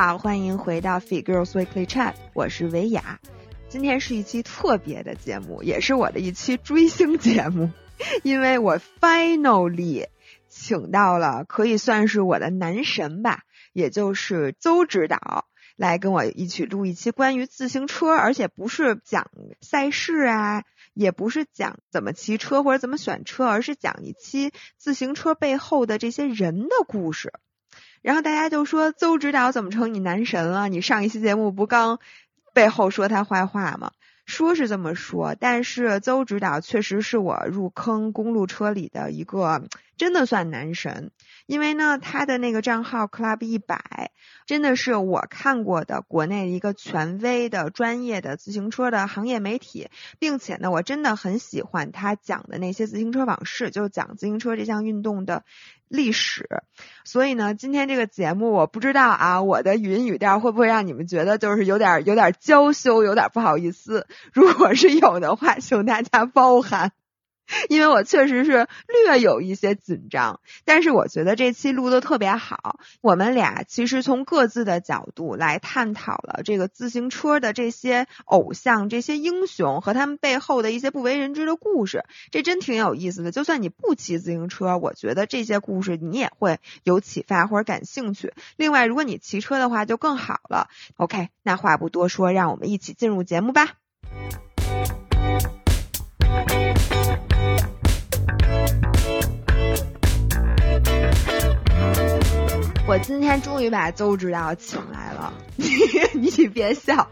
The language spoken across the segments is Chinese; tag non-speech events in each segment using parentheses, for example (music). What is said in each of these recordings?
好，欢迎回到 Fit Girls Weekly Chat，我是维雅。今天是一期特别的节目，也是我的一期追星节目，因为我 finally 请到了可以算是我的男神吧，也就是邹指导。来跟我一起录一期关于自行车，而且不是讲赛事啊，也不是讲怎么骑车或者怎么选车，而是讲一期自行车背后的这些人的故事。然后大家就说邹指导怎么成你男神了？你上一期节目不刚背后说他坏话吗？说是这么说，但是邹指导确实是我入坑公路车里的一个真的算男神，因为呢他的那个账号 Club 一百真的是我看过的国内一个权威的专业的自行车的行业媒体，并且呢我真的很喜欢他讲的那些自行车往事，就讲自行车这项运动的。历史，所以呢，今天这个节目我不知道啊，我的语音语调会不会让你们觉得就是有点有点娇羞，有点不好意思？如果是有的话，请大家包涵。(laughs) 因为我确实是略有一些紧张，但是我觉得这期录的特别好。我们俩其实从各自的角度来探讨了这个自行车的这些偶像、这些英雄和他们背后的一些不为人知的故事，这真挺有意思的。就算你不骑自行车，我觉得这些故事你也会有启发或者感兴趣。另外，如果你骑车的话，就更好了。OK，那话不多说，让我们一起进入节目吧。我今天终于把邹指导请来了，你 (laughs) 你别笑，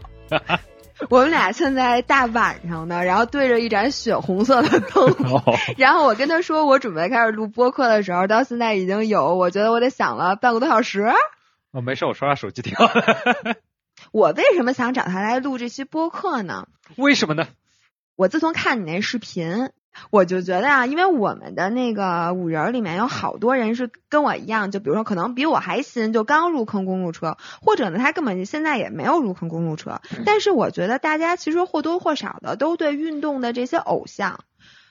(laughs) 我们俩现在大晚上的，然后对着一盏血红色的灯，(laughs) 然后我跟他说我准备开始录播客的时候，到现在已经有，我觉得我得想了半个多小时。哦，没事，我刷刷手机挺好的。我为什么想找他来录这期播客呢？为什么呢？我自从看你那视频。我就觉得啊，因为我们的那个五人里面有好多人是跟我一样，就比如说可能比我还新，就刚入坑公路车，或者呢他根本现在也没有入坑公路车。但是我觉得大家其实或多或少的都对运动的这些偶像，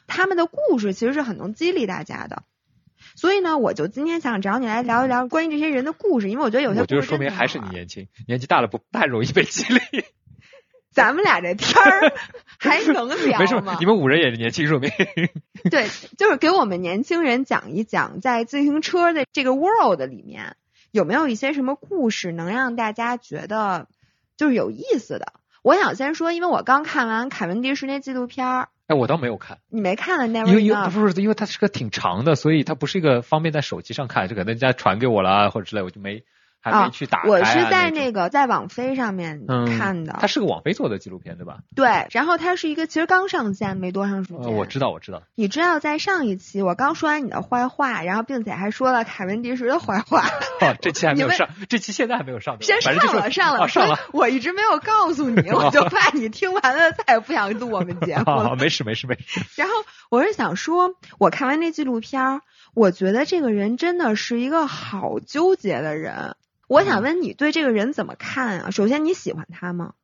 他们的故事其实是很能激励大家的。所以呢，我就今天想找你来聊一聊关于这些人的故事，因为我觉得有些我觉得说明还是你年轻，年纪大了不太容易被激励。咱们俩这天儿 (laughs) 还能聊吗？没事，你们五人也是年轻，说明 (laughs) 对，就是给我们年轻人讲一讲，在自行车的这个 world 里面，有没有一些什么故事能让大家觉得就是有意思的？我想先说，因为我刚看完凯文迪士那纪录片儿，哎，我倒没有看，你没看的那？因为不是，因为它是个挺长的，所以它不是一个方便在手机上看，就可能人家传给我了或者之类，我就没。还没去打我是在那个在网飞上面看的。它是个网飞做的纪录片，对吧？对，然后它是一个其实刚上线没多长时间。我知道，我知道。你知道在上一期我刚说完你的坏话，然后并且还说了凯文迪什的坏话。(laughs) 哦，这期还没有上，这期现在还没有上。先上了，上了，上了。我一直没有告诉你，我就怕你听完了再也不想录我们节目了。没事，没事，没事。然后我是想说，我看完那纪录片，我觉得这个人真的是一个好纠结的人。我想问你对这个人怎么看啊？首先你喜欢他吗？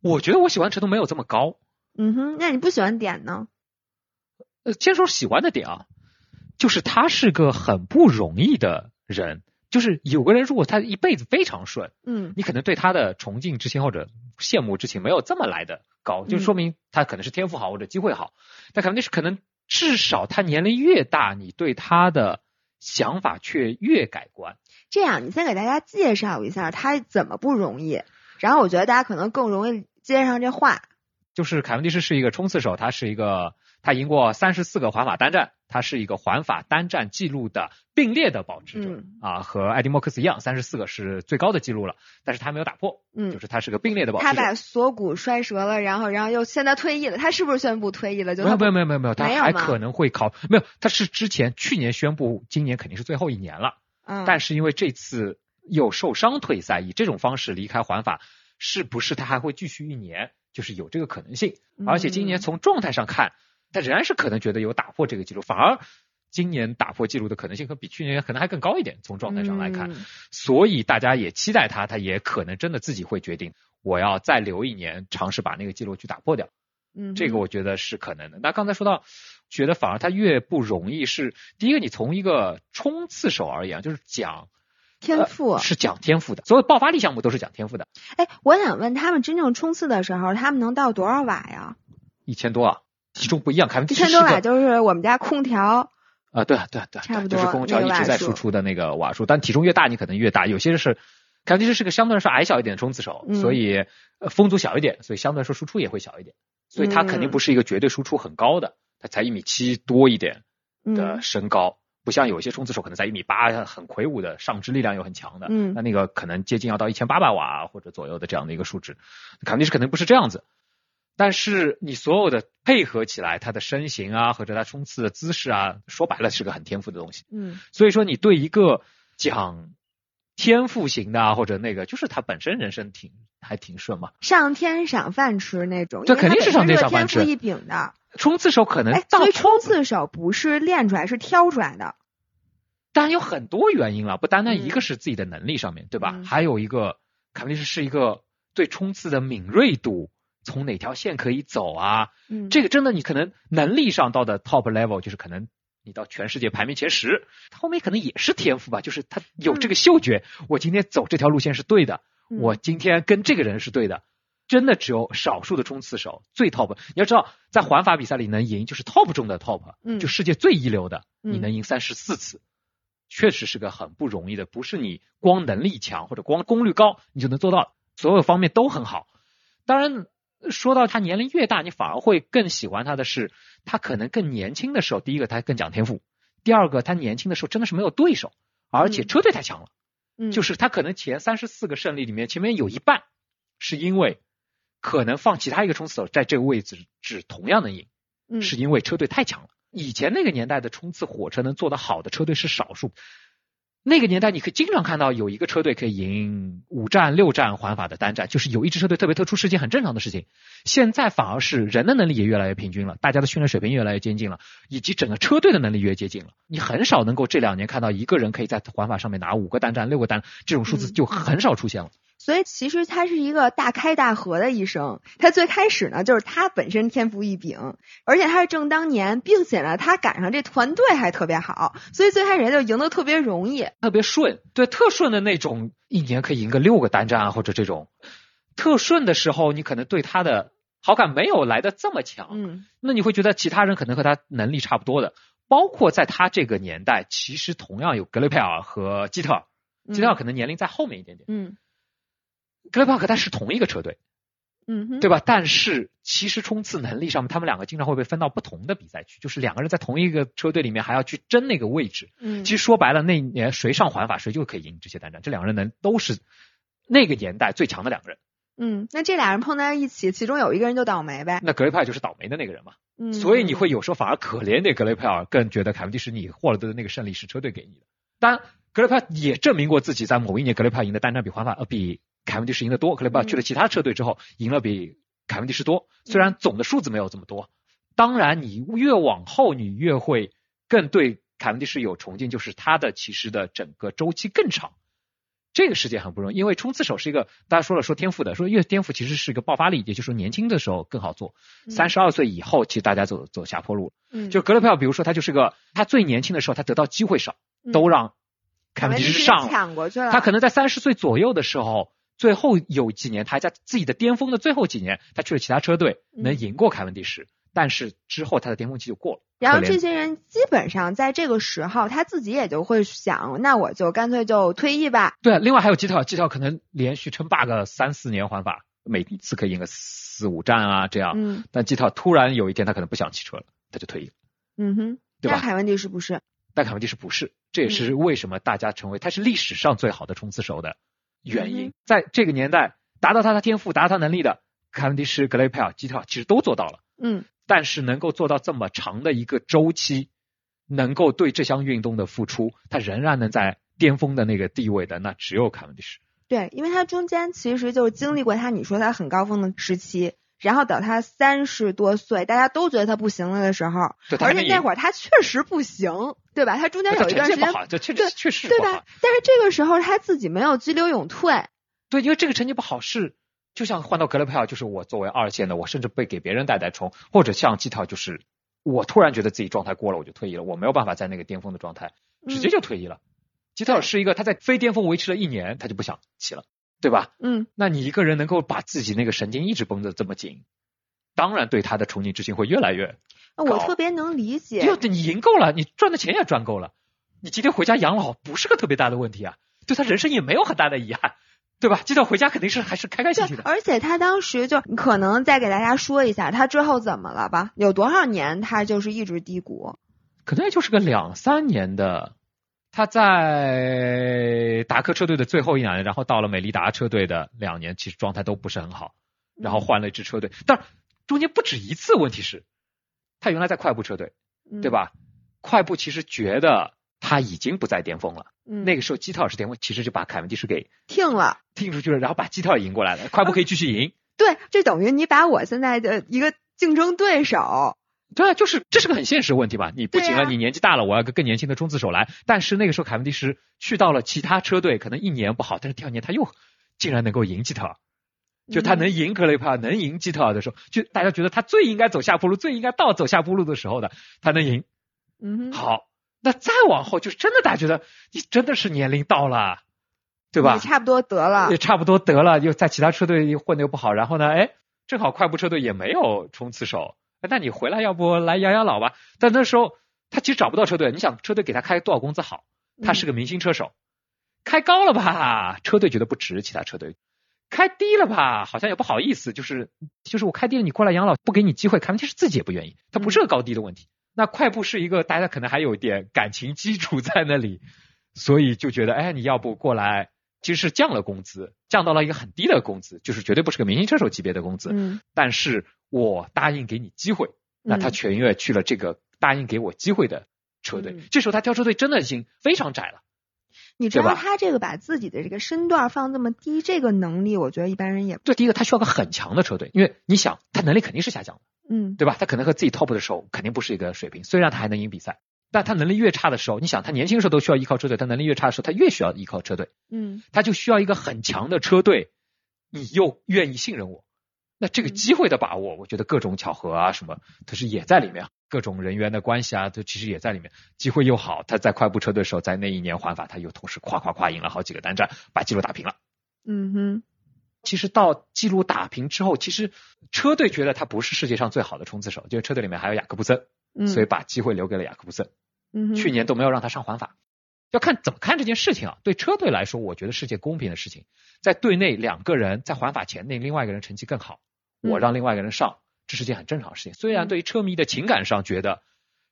我觉得我喜欢程度没有这么高。嗯哼，那你不喜欢点呢？呃，先说喜欢的点啊，就是他是个很不容易的人。就是有个人如果他一辈子非常顺，嗯，你可能对他的崇敬之情或者羡慕之情没有这么来的高，就说明他可能是天赋好或者机会好。但肯定是可能至少他年龄越大，你对他的想法却越改观。这样，你先给大家介绍一下他怎么不容易，然后我觉得大家可能更容易接上这话。就是凯文迪什是一个冲刺手，他是一个，他赢过三十四个环法单站，他是一个环法单站记录的并列的保持者啊，和艾迪莫克斯一样，三十四个是最高的记录了，但是他没有打破，嗯，就是他是个并列的保持者。他把锁骨摔折了，然后，然后又现在退役了，他是不是宣布退役了？就没有，没有，没有，没有，他还可能会考，没有，他是之前去年宣布，今年肯定是最后一年了。但是因为这次又受伤退赛，以这种方式离开环法，是不是他还会继续一年？就是有这个可能性。而且今年从状态上看，他仍然是可能觉得有打破这个记录，反而今年打破记录的可能性可比去年可能还更高一点。从状态上来看，所以大家也期待他，他也可能真的自己会决定，我要再留一年，尝试把那个记录去打破掉。嗯，这个我觉得是可能的。那刚才说到。觉得反而他越不容易是第一个，你从一个冲刺手而言，就是讲，天赋是讲天赋的，所有爆发力项目都是讲天赋的。哎，我想问他们真正冲刺的时候，他们能到多少瓦呀？一千多啊，体重不一样。凯文迪一千多瓦就是我们家空调啊，对对对，差不多就是空调一直在输出的那个瓦数，但体重越大你可能越大。有些是凯文迪是个相对来说矮小一点的冲刺手，所以风阻小一点，所以相对来说输出也会小一点，所以他肯定不是一个绝对输出很高的，他才一米七多一点的身高。不像有一些冲刺手可能在一米八很魁梧的上肢力量又很强的，嗯，那那个可能接近要到一千八百瓦或者左右的这样的一个数值，肯定是肯定不是这样子。但是你所有的配合起来，他的身形啊或者他冲刺的姿势啊，说白了是个很天赋的东西，嗯，所以说你对一个讲天赋型的或者那个，就是他本身人生挺还挺顺嘛，上天赏饭吃那种，这肯定是上天赏饭吃，天赋异禀的。冲刺手可能，所以冲刺手不是练出来，是挑出来的。当然有很多原因了，不单单一个是自己的能力上面对吧？还有一个肯定是是一个对冲刺的敏锐度，从哪条线可以走啊？嗯，这个真的你可能能力上到的 top level，就是可能你到全世界排名前十，他后面可能也是天赋吧，就是他有这个嗅觉，我今天走这条路线是对的，我今天跟这个人是对的。真的只有少数的冲刺手最 top，你要知道，在环法比赛里能赢就是 top 中的 top，嗯，就世界最一流的，你能赢三十四次，确实是个很不容易的，不是你光能力强或者光功率高你就能做到，所有方面都很好。当然，说到他年龄越大，你反而会更喜欢他的是，他可能更年轻的时候，第一个他更讲天赋，第二个他年轻的时候真的是没有对手，而且车队太强了，嗯，就是他可能前三十四个胜利里面，前面有一半是因为。可能放其他一个冲刺手在这个位置，只同样能赢，是因为车队太强了。以前那个年代的冲刺火车能做得好的车队是少数。那个年代你可以经常看到有一个车队可以赢五站六站环法的单站，就是有一支车队特别特殊是件很正常的事情。现在反而是人的能力也越来越平均了，大家的训练水平越来越接近了，以及整个车队的能力越接近了。你很少能够这两年看到一个人可以在环法上面拿五个单站六个单，这种数字就很少出现了。所以其实他是一个大开大合的医生。他最开始呢，就是他本身天赋异禀，而且他是正当年，并且呢，他赶上这团队还特别好，所以最开始就赢得特别容易，特别顺。对，特顺的那种，一年可以赢个六个单战啊，或者这种特顺的时候，你可能对他的好感没有来的这么强。嗯，那你会觉得其他人可能和他能力差不多的，包括在他这个年代，其实同样有格雷佩尔和基特尔，基特尔可能年龄在后面一点点。嗯。格雷帕克他是同一个车队，嗯，对吧？但是其实冲刺能力上面，他们两个经常会被分到不同的比赛区，就是两个人在同一个车队里面还要去争那个位置。嗯，其实说白了，那年谁上环法谁就可以赢这些单战，这两个人能都是那个年代最强的两个人。嗯，那这俩人碰在一起，其中有一个人就倒霉呗。那格雷派就是倒霉的那个人嘛。嗯，所以你会有时候反而可怜那格雷派尔，更觉得凯文迪什你获得的那个胜利是车队给你的。当然，格雷派也证明过自己，在某一年格雷派赢的单战比环法呃比。凯文迪什赢得多，克雷尔去了其他车队之后，赢了比凯文迪什多。虽然总的数字没有这么多，当然你越往后，你越会更对凯文迪什有崇敬，就是他的其实的整个周期更长。这个世界很不容易，因为冲刺手是一个大家说了说天赋的，说越天赋其实是一个爆发力，也就是说年轻的时候更好做。三十二岁以后，其实大家走走下坡路。嗯，就格雷尔，比如说他就是个，他最年轻的时候他得到机会少，都让凯文迪什上抢过去了。他可能在三十岁左右的时候。最后有几年，他在自己的巅峰的最后几年，他去了其他车队，能赢过凯文迪什，但是之后他的巅峰期就过了。然后这些人基本上在这个时候，他自己也就会想，那我就干脆就退役吧。对，另外还有基特，基特可能连续称霸个三四年环法，每次可以赢个四五站啊这样。嗯。但基特突然有一天他可能不想骑车了，他就退役了。嗯哼。对吧？凯文迪什不是？但凯文迪什不是，这也是为什么大家成为他是历史上最好的冲刺手的原因，在这个年代。达到他的天赋，达到他能力的凯文迪什、格雷佩尔、基特其实都做到了。嗯，但是能够做到这么长的一个周期，能够对这项运动的付出，他仍然能在巅峰的那个地位的，那只有凯文迪什。对，因为他中间其实就是经历过他你说他很高峰的时期，然后等他三十多岁，大家都觉得他不行了的时候，而且那会儿他确实不行，对吧？他中间有一段时间，这确实确实对吧？但是这个时候他自己没有激流勇退。对，因为这个成绩不好是，就像换到格雷佩尔，就是我作为二线的，我甚至被给别人带带冲，或者像基特，就是我突然觉得自己状态过了，我就退役了，我没有办法在那个巅峰的状态，直接就退役了。基特尔是一个他在非巅峰维持了一年，他就不想骑了，对吧？嗯，那你一个人能够把自己那个神经一直绷得这么紧，当然对他的崇敬之心会越来越。我特别能理解。就你赢够了，你赚的钱也赚够了，你今天回家养老不是个特别大的问题啊，对他人生也没有很大的遗憾。对吧？记得回家肯定是还是开开心心的。而且他当时就可能再给大家说一下，他之后怎么了吧？有多少年他就是一直低谷？可能也就是个两三年的。他在达克车队的最后一两年，然后到了美利达车队的两年，其实状态都不是很好。然后换了一支车队，但中间不止一次。问题是，他原来在快步车队，对吧？快步其实觉得。他已经不在巅峰了，那个时候基特尔是巅峰，其实就把凯文迪什给听了，听出去了，然后把基特尔赢过来了，快步可以继续赢。对，这等于你把我现在的一个竞争对手，对啊，就是这是个很现实问题吧？你不行了，你年纪大了，我要个更年轻的冲刺手来。但是那个时候凯文迪什去到了其他车队，可能一年不好，但是第二年他又竟然能够赢基特尔，就他能赢格雷帕，能赢基特尔的时候，就大家觉得他最应该走下坡路，最应该到走下坡路的时候的，他能赢。嗯，好。那再往后，就是真的，大家觉得你真的是年龄到了，对吧？也差不多得了，也差不多得了，又在其他车队混的又不好，然后呢，哎，正好快步车队也没有冲刺手，那你回来要不来养养老吧？但那时候他其实找不到车队，你想车队给他开多少工资好？他是个明星车手，开高了吧，车队觉得不值，其他车队开低了吧，好像也不好意思，就是就是我开低了，你过来养老不给你机会，肯定是自己也不愿意，他不是个高低的问题。那快步是一个大家可能还有点感情基础在那里，所以就觉得，哎，你要不过来，其实是降了工资，降到了一个很低的工资，就是绝对不是个明星车手级别的工资。嗯。但是我答应给你机会，那他全月去了这个答应给我机会的车队。这时候他挑车队真的已经非常窄了。你知道他这个把自己的这个身段放这么低，这个能力，我觉得一般人也。这，第一个他需要个很强的车队，因为你想，他能力肯定是下降的。嗯，对吧？他可能和自己 top 的时候肯定不是一个水平，虽然他还能赢比赛，但他能力越差的时候，你想他年轻的时候都需要依靠车队，他能力越差的时候，他越需要依靠车队。嗯，他就需要一个很强的车队，你又愿意信任我，那这个机会的把握，我觉得各种巧合啊什么，它是也在里面，各种人员的关系啊，都其实也在里面。机会又好，他在快步车队的时候，在那一年环法，他又同时夸夸夸赢了好几个单站，把记录打平了。嗯哼。其实到记录打平之后，其实车队觉得他不是世界上最好的冲刺手，就是车队里面还有雅各布森，所以把机会留给了雅各布森。嗯去年都没有让他上环法，要看怎么看这件事情啊。对车队来说，我觉得是件公平的事情，在队内两个人在环法前那，另外一个人成绩更好，我让另外一个人上，这是件很正常的事情。虽然对于车迷的情感上觉得。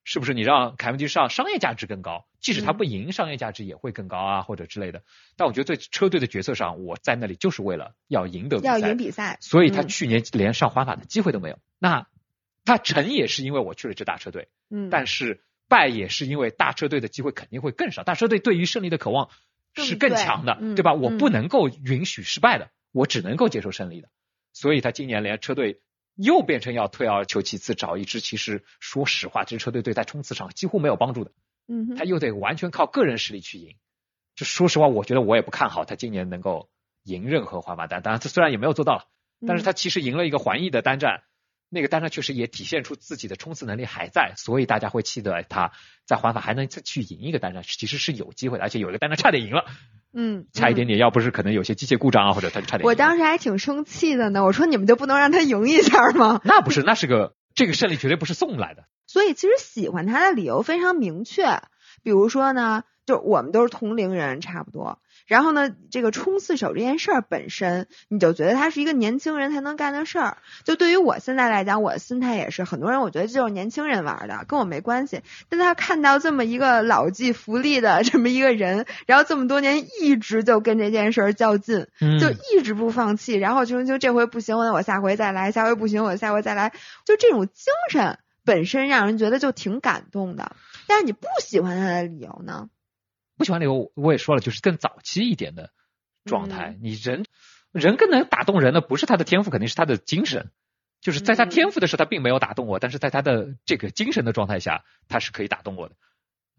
是不是你让凯文迪上商业价值更高？即使他不赢，商业价值也会更高啊，或者之类的。但我觉得在车队的决策上，我在那里就是为了要赢得比赛，要赢比赛。所以他去年连上环法的机会都没有。那他成也是因为我去了这大车队，嗯，但是败也是因为大车队的机会肯定会更少，大车队对于胜利的渴望是更强的，对吧？我不能够允许失败的，我只能够接受胜利的。所以他今年连车队。又变成要退而求其次，找一支其实说实话，这支车队对他冲刺上几乎没有帮助的。嗯，他又得完全靠个人实力去赢。就说实话，我觉得我也不看好他今年能够赢任何皇马单。当然，他虽然也没有做到了，但是他其实赢了一个环意的单战，那个单上确实也体现出自己的冲刺能力还在，所以大家会期待他在环法还能再去赢一个单战，其实是有机会的，而且有一个单战差点赢了。嗯，差一点点，要不是可能有些机械故障啊，或者他就差点。我当时还挺生气的呢，我说你们就不能让他赢一下吗？(laughs) 那不是，那是个这个胜利绝对不是送来的。所以其实喜欢他的理由非常明确，比如说呢，就我们都是同龄人，差不多。然后呢，这个冲刺手这件事儿本身，你就觉得他是一个年轻人才能干的事儿。就对于我现在来讲，我的心态也是，很多人我觉得就是年轻人玩的，跟我没关系。但他看到这么一个老骥伏枥的 (laughs) 这么一个人，然后这么多年一直就跟这件事儿较劲，就一直不放弃，然后就就这回不行，那我下回再来，下回不行，我下回再来，就这种精神本身让人觉得就挺感动的。但是你不喜欢他的理由呢？不喜欢理由我也说了，就是更早期一点的状态。你人人更能打动人的不是他的天赋，肯定是他的精神。就是在他天赋的时候，他并没有打动我，但是在他的这个精神的状态下，他是可以打动我的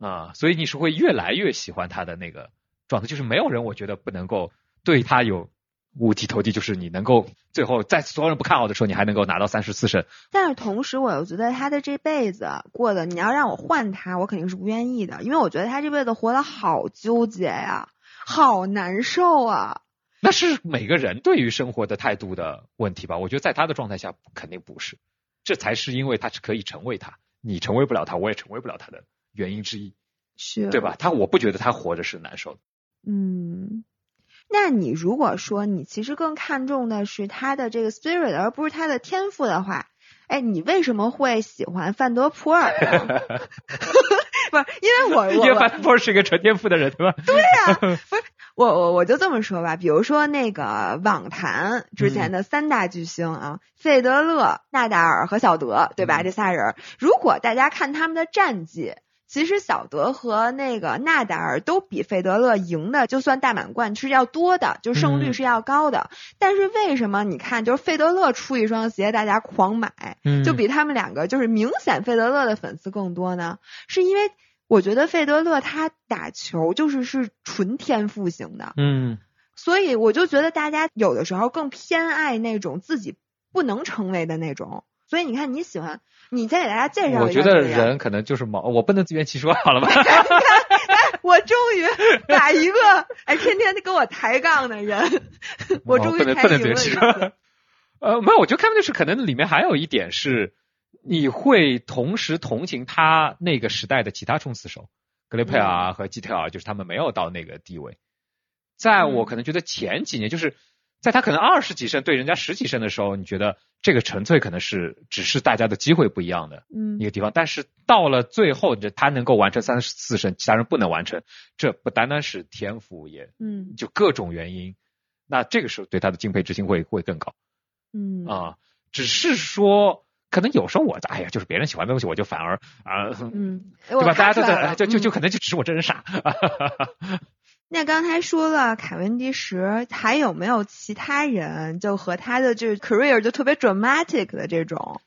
啊。所以你是会越来越喜欢他的那个状态。就是没有人，我觉得不能够对他有五体投地，就是你能够最后在所有人不看好的时候，你还能够拿到三十四胜。但是同时，我又觉得他的这辈子过的，你要让我换他，我肯定是不愿意的，因为我觉得他这辈子活得好纠结呀，好难受啊。那是每个人对于生活的态度的问题吧？我觉得在他的状态下肯定不是，这才是因为他是可以成为他，你成为不了他，我也成为不了他的原因之一，是，对吧？他我不觉得他活着是难受的。嗯。那你如果说你其实更看重的是他的这个 spirit，而不是他的天赋的话，哎，你为什么会喜欢范德普尔？(laughs) 不是，因为我 (laughs) 因为范德普尔是一个纯天赋的人，对吧？对呀，不是我我我就这么说吧，比如说那个网坛之前的三大巨星啊，费德勒、纳达尔和小德，对吧？这仨人，如果大家看他们的战绩。其实小德和那个纳达尔都比费德勒赢的，就算大满贯是要多的，就胜率是要高的。但是为什么你看，就是费德勒出一双鞋，大家狂买，就比他们两个就是明显费德勒的粉丝更多呢？是因为我觉得费德勒他打球就是是纯天赋型的，嗯，所以我就觉得大家有的时候更偏爱那种自己不能成为的那种。所以你看，你喜欢。你再给大家介绍一下。我觉得人可能就是毛，我不能自圆其说，好了吧？(laughs) 我终于把一个哎天天跟我抬杠的人，(laughs) 我终于抬赢了。(laughs) 呃，没有，我觉得开门就是可能里面还有一点是，你会同时同情他那个时代的其他冲刺手，格雷佩尔和基特尔，就是他们没有到那个地位。在我可能觉得前几年就是。在他可能二十几胜对人家十几胜的时候，你觉得这个纯粹可能是只是大家的机会不一样的一个地方。但是到了最后，这他能够完成三十四胜，其他人不能完成，这不单单是天赋，也嗯，就各种原因。那这个时候对他的敬佩之心会会更高。嗯啊，只是说可能有时候我哎呀，就是别人喜欢的东西，我就反而啊，嗯，对吧？大家都在就就就可能就只是我这人傻。那刚才说了凯文迪什，还有没有其他人就和他的这 career 就特别 dramatic 的这种？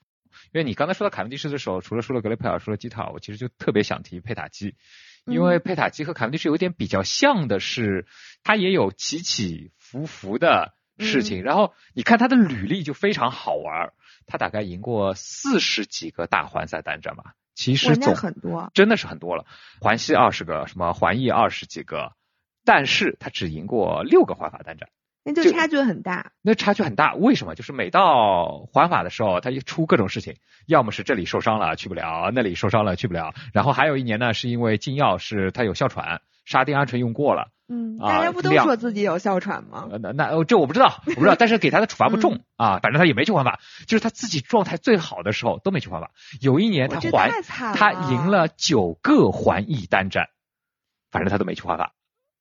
因为你刚才说到凯文迪什的时候，除了说了格雷佩尔，说了基塔，我其实就特别想提佩塔基，因为佩塔基和凯文迪什有点比较像的是，他也有起起伏伏的事情。然后你看他的履历就非常好玩，他大概赢过四十几个大环赛单战吧，其实总很多，真的是很多了。环西二十个，什么环意二十几个。但是他只赢过六个环法单战，那就差距很大。那差距很大，为什么？就是每到环法的时候，他就出各种事情，要么是这里受伤了去不了，那里受伤了去不了。然后还有一年呢，是因为禁药是他有哮喘，沙丁胺醇用过了。嗯，大家不都说自己有哮喘吗？那那这我不知道，我不知道。但是给他的处罚不重啊，反正他也没去环法，就是他自己状态最好的时候都没去环法。有一年他环，他赢了九个环意单战，反正他都没去环法。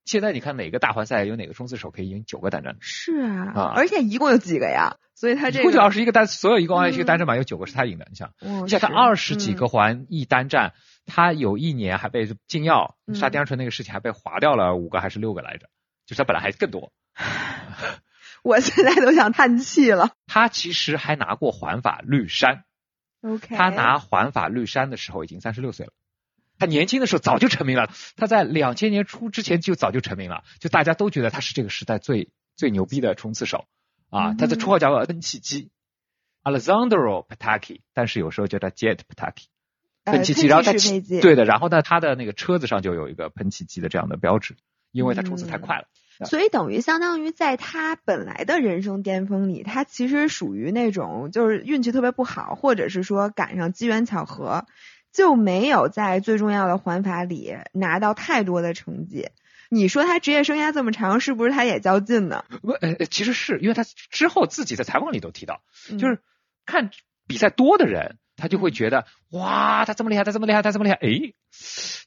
现在你看哪个大环赛有哪个冲刺手可以赢九个单战？是啊，啊，而且一共有几个呀？所以他这一共就二十一个单，所有一共二十一个单战嘛，有九个是他赢的。你想，你想他二十几个环一单战，他有一年还被禁药沙丁醇那个事情还被划掉了五个还是六个来着？就是他本来还更多。(laughs) 我现在都想叹气了。他其实还拿过环法绿衫。OK。他拿环法绿衫的时候已经三十六岁了。他年轻的时候早就成名了，他在两千年初之前就早就成名了，就大家都觉得他是这个时代最最牛逼的冲刺手啊。他的绰号叫喷气机，Alessandro Pataki，但是有时候叫他 Jet Pataki，喷气机。然后他对的，然后呢，他的那个车子上就有一个喷气机的这样的标志，因为他冲刺太快了。所以等于相当于在他本来的人生巅峰里，他其实属于那种就是运气特别不好，或者是说赶上机缘巧合。就没有在最重要的环法里拿到太多的成绩。你说他职业生涯这么长，是不是他也较劲呢？不，呃，其实是因为他之后自己在采访里都提到，就是看比赛多的人，他就会觉得哇，他这么厉害，他这么厉害，他这么厉害，哎，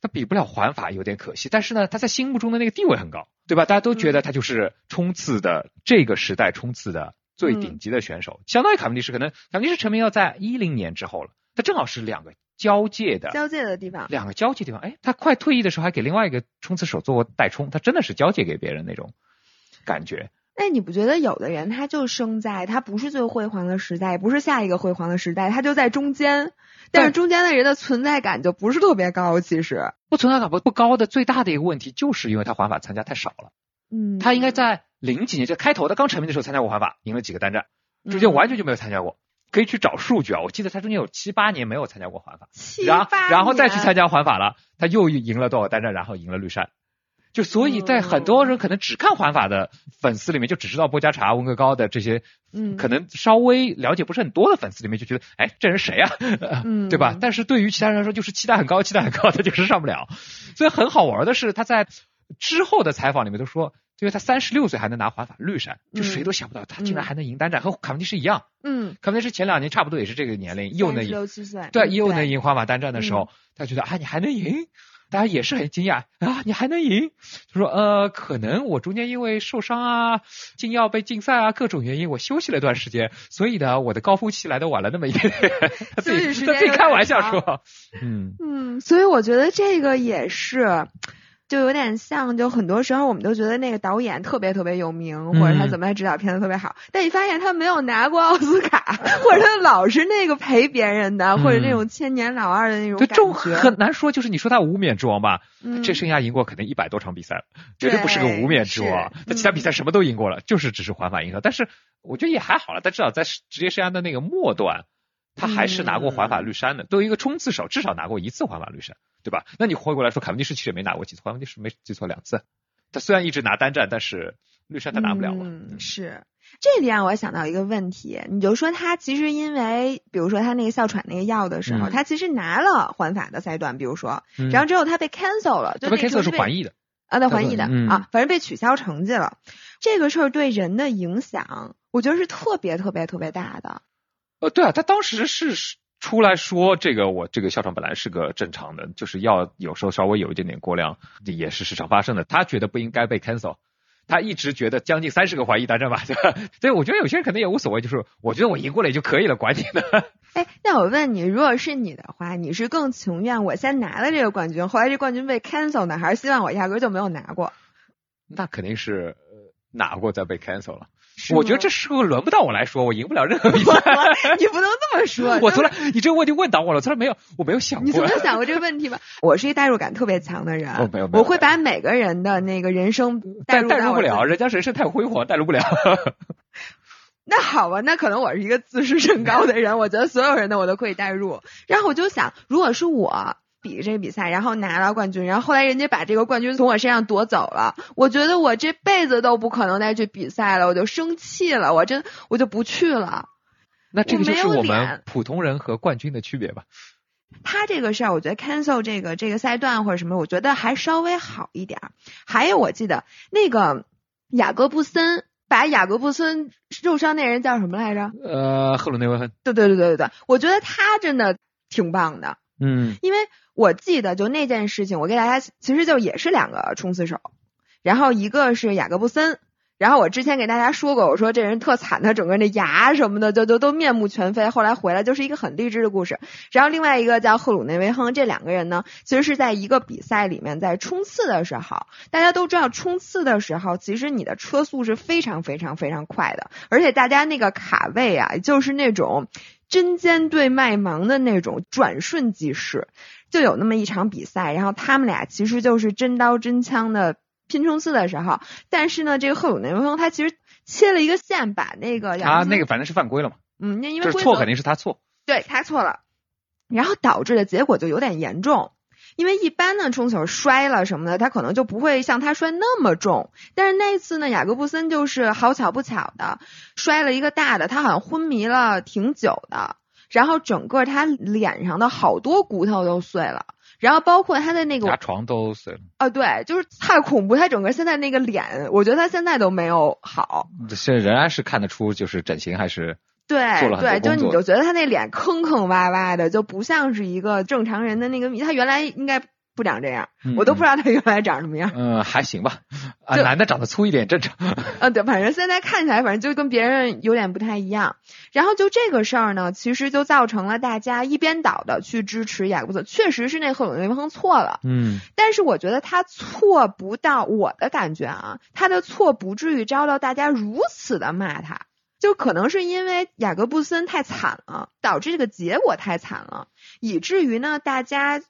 他比不了环法，有点可惜。但是呢，他在心目中的那个地位很高，对吧？大家都觉得他就是冲刺的这个时代冲刺的最顶级的选手，相当于卡文迪什。可能卡文迪什成名要在一零年之后了，他正好是两个。交界的交界的地方，两个交界地方，哎，他快退役的时候还给另外一个冲刺手做过代冲，他真的是交界给别人那种感觉。哎，你不觉得有的人他就生在他不是最辉煌的时代，也不是下一个辉煌的时代，他就在中间，但是中间的人的存在感就不是特别高。其实不存在感不不高的最大的一个问题，就是因为他环法参加太少了。嗯，他应该在零几年就开头的刚成名的时候参加过环法，赢了几个单战，中间完全就没有参加过。可以去找数据啊，我记得他中间有七八年没有参加过环法，然后然后再去参加环法了，他又赢了多少单战，然后赢了绿山。就所以在很多人可能只看环法的粉丝里面，就只知道波加查、温格高的这些，嗯，可能稍微了解不是很多的粉丝里面就觉得，哎，这人谁啊？嗯，对吧？但是对于其他人来说，就是期待很高，期待很高，他就是上不了。所以很好玩的是，他在之后的采访里面都说，因为他三十六岁还能拿环法绿衫，就谁都想不到他竟然还能赢单战，和卡文迪什一样。嗯，卡文迪什前两年差不多也是这个年龄，又能赢对，又能赢环法单战的时候，他觉得啊，你还能赢。大家也是很惊讶啊，你还能赢？他说呃，可能我中间因为受伤啊，禁药被禁赛啊，各种原因我休息了一段时间，所以呢，我的高峰期来的晚了那么一点点。(laughs) 他自己他自己开玩笑说，嗯嗯，所以我觉得这个也是。就有点像，就很多时候我们都觉得那个导演特别特别有名，或者他怎么来指导片子特别好，但你发现他没有拿过奥斯卡，或者他老是那个陪别人的，或者那种千年老二的那种感觉，很难说。就是你说他无冕之王吧，这生涯赢过肯定一百多场比赛，绝对不是个无冕之王。他其他比赛什么都赢过了，就是只是环法赢了。但是我觉得也还好了，他至少在职业生涯的那个末端，他还是拿过环法绿衫的。作为一个冲刺手，至少拿过一次环法绿衫。对吧？那你回过来说，凯文迪什其实也没拿过几次，凯文迪什没记错两次。他虽然一直拿单战，但是绿衫他拿不了了。嗯，是。这里让我想到一个问题，你就说他其实因为，比如说他那个哮喘那个药的时候，他其实拿了环法的赛段，比如说，然后之后他被 cancel 了，就被 cancel 是环意的啊，对，环意的啊，反正被取消成绩了。这个事儿对人的影响，我觉得是特别特别特别大的。呃，对啊，他当时是。出来说这个，我这个哮喘本来是个正常的，就是要有时候稍微有一点点过量，也是时常发生的。他觉得不应该被 cancel，他一直觉得将近三十个怀疑大战 (laughs) 吧，对吧？所以我觉得有些人可能也无所谓，就是我觉得我赢过了也就可以了，管你呢。(laughs) 哎，那我问你，如果是你的话，你是更情愿我先拿了这个冠军，后来这冠军被 cancel 呢，还是希望我压根就没有拿过？那肯定是拿过再被 cancel 了。我觉得这时候轮不到我来说，我赢不了任何比赛。(laughs) 你不能这么说。我从来，你这个问题问到我了，从来没有，我没有想过。你从来想过这个问题吗？我是一代入感特别强的人。我没有，我会把每个人的那个人生代代入不了，人家人生太辉煌，代入不了。(laughs) 那好吧，那可能我是一个自视甚高的人，我觉得所有人的我都可以代入。然后我就想，如果是我。比这个比赛，然后拿了冠军，然后后来人家把这个冠军从我身上夺走了，我觉得我这辈子都不可能再去比赛了，我就生气了，我真我就不去了。那这个就是我们普通人和冠军的区别吧？他这个事儿，我觉得 cancel 这个这个赛段或者什么，我觉得还稍微好一点。还有，我记得那个雅各布森把雅各布森受伤那人叫什么来着？呃，赫鲁内维恩。对对对对对对，我觉得他真的挺棒的。嗯，因为我记得就那件事情，我给大家其实就也是两个冲刺手，然后一个是雅各布森，然后我之前给大家说过，我说这人特惨，他整个那牙什么的就就都面目全非，后来回来就是一个很励志的故事。然后另外一个叫赫鲁内维亨，这两个人呢，其实是在一个比赛里面在冲刺的时候，大家都知道冲刺的时候，其实你的车速是非常非常非常快的，而且大家那个卡位啊，就是那种。针尖对麦芒的那种转瞬即逝，就有那么一场比赛，然后他们俩其实就是真刀真枪的拼冲刺的时候，但是呢，这个贺鲁内维亨他其实切了一个线，把那个他那个反正是犯规了嘛，嗯，那因为错肯定是他错，对他错了，然后导致的结果就有点严重。因为一般呢，冲球摔了什么的，他可能就不会像他摔那么重。但是那次呢，雅各布森就是好巧不巧的摔了一个大的，他好像昏迷了挺久的，然后整个他脸上的好多骨头都碎了，然后包括他的那个牙床都碎了。啊，对，就是太恐怖，他整个现在那个脸，我觉得他现在都没有好。现在仍然是看得出，就是整形还是。对对，就你就觉得他那脸坑坑洼洼的，就不像是一个正常人的那个他原来应该不长这样，我都不知道他原来长什么样。嗯，(laughs) 还行吧，啊，男的长得粗一点正常。嗯，(laughs) 对，反正现在看起来，反正就跟别人有点不太一样。然后就这个事儿呢，其实就造成了大家一边倒的去支持雅各布森，确实是那赫鲁内维亨错了。嗯，但是我觉得他错不到我的感觉啊，他的错不至于遭到大家如此的骂他。就可能是因为雅各布森太惨了，导致这个结果太惨了，以至于呢，大家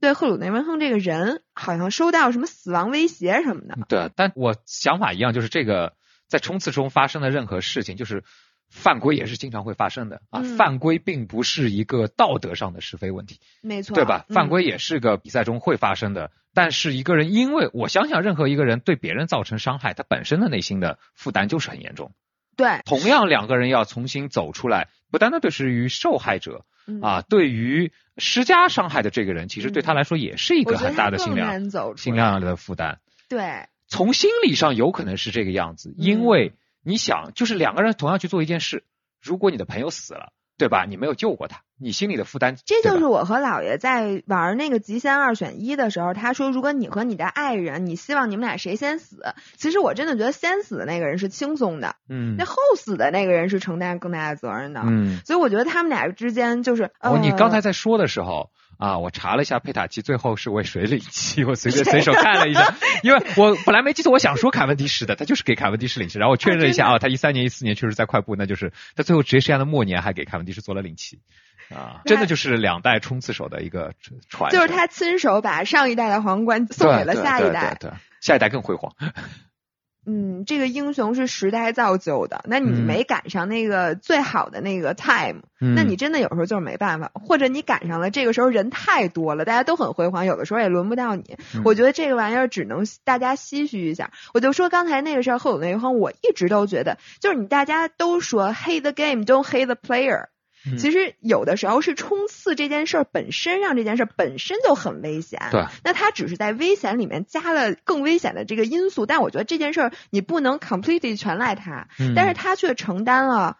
对赫鲁内文亨这个人好像收到什么死亡威胁什么的。对，但我想法一样，就是这个在冲刺中发生的任何事情，就是犯规也是经常会发生的啊。犯规并不是一个道德上的是非问题，没错，对吧？犯规也是个比赛中会发生的，但是一个人因为我想想，任何一个人对别人造成伤害，他本身的内心的负担就是很严重。对，同样两个人要重新走出来，不单单对于受害者。啊，对于施加伤害的这个人，其实对他来说也是一个很大的心量、心量的负担。对，从心理上有可能是这个样子，因为你想，就是两个人同样去做一件事，如果你的朋友死了。对吧？你没有救过他，你心里的负担。这就是我和姥爷在玩那个极限二选一的时候，他说，如果你和你的爱人，你希望你们俩谁先死？其实我真的觉得先死的那个人是轻松的，嗯，那后死的那个人是承担更大的责任的，嗯，所以我觉得他们俩之间就是。哦，你刚才在说的时候。啊，我查了一下佩塔奇最后是为谁领旗，我随便随手看了一下，(laughs) 因为我本来没记错，我想说凯文迪什的，他就是给凯文迪什领旗，然后我确认了一下啊，他一三年一四年确实在快步，那就是他最后职业生涯的末年还给凯文迪什做了领旗，啊，真的就是两代冲刺手的一个传，就是他亲手把上一代的皇冠送给了下一代，对，下一代更辉煌。嗯，这个英雄是时代造就的，那你没赶上那个最好的那个 time，那你真的有时候就是没办法，或者你赶上了这个时候人太多了，大家都很辉煌，有的时候也轮不到你。我觉得这个玩意儿只能大家唏嘘一下。我就说刚才那个事儿，赫鲁内亨，我一直都觉得，就是你大家都说 hate the game，don't hate the player。其实有的时候是冲刺这件事儿本身让这件事儿本身就很危险。对。那他只是在危险里面加了更危险的这个因素，但我觉得这件事儿你不能 completely 全赖他，嗯但是他却承担了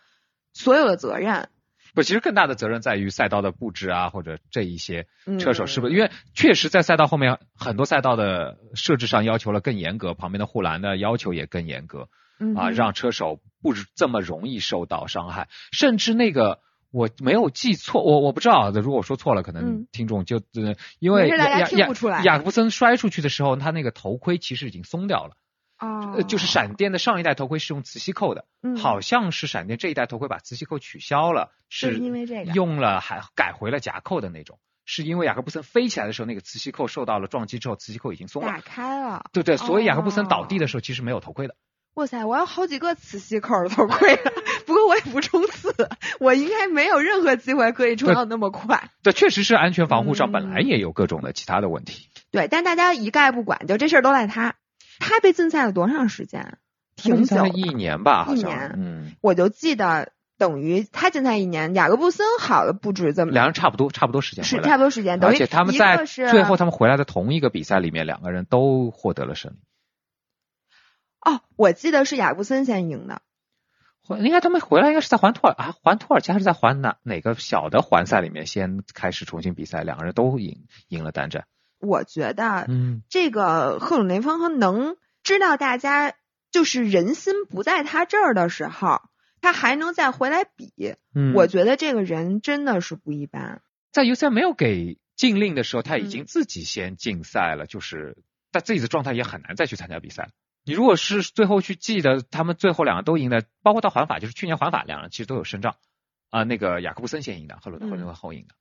所有的责任。不，其实更大的责任在于赛道的布置啊，或者这一些车手是不是？因为确实在赛道后面很多赛道的设置上要求了更严格，旁边的护栏的要求也更严格，啊，让车手不这么容易受到伤害，甚至那个。我没有记错，我我不知道，如果我说错了，可能听众就呃，因为雅雅雅克布森摔出去的时候，他那个头盔其实已经松掉了，哦，就是闪电的上一代头盔是用磁吸扣的，好像是闪电这一代头盔把磁吸扣取消了，是因为这个。用了还改回了夹扣的那种，是因为雅克布森飞起来的时候，那个磁吸扣受到了撞击之后，磁吸扣已经松了，打开了，对对，所以雅克布森倒地的时候其实没有头盔的。哇塞，我有好几个磁吸扣的头盔，不过我也不冲刺，我应该没有任何机会可以冲到那么快。对，确实是安全防护上本来也有各种的其他的问题。对，但大家一概不管，就这事儿都赖他。他被禁赛了多长时间？挺久，一年吧，一年。嗯，我就记得等于他禁赛一年，雅各布森好了不止这么。两人差不多，差不多时间。是差不多时间，而且他们在最后他们回来的同一个比赛里面，两个人都获得了胜利。哦，我记得是雅布森先赢的，回应该他们回来应该是在环托尔啊，环托尔加是在环哪哪个小的环赛里面先开始重新比赛，两个人都赢赢了单战。我觉得，嗯，这个赫鲁内芬和能知道大家就是人心不在他这儿的时候，他还能再回来比，嗯，我觉得这个人真的是不一般。在 U 赛没有给禁令的时候，他已经自己先禁赛了，就是他自己的状态也很难再去参加比赛。你如果是最后去记得他们最后两个都赢的，包括到环法，就是去年环法两人其实都有胜仗啊。那个雅克布森先赢的，赫鲁赫伦会后赢的。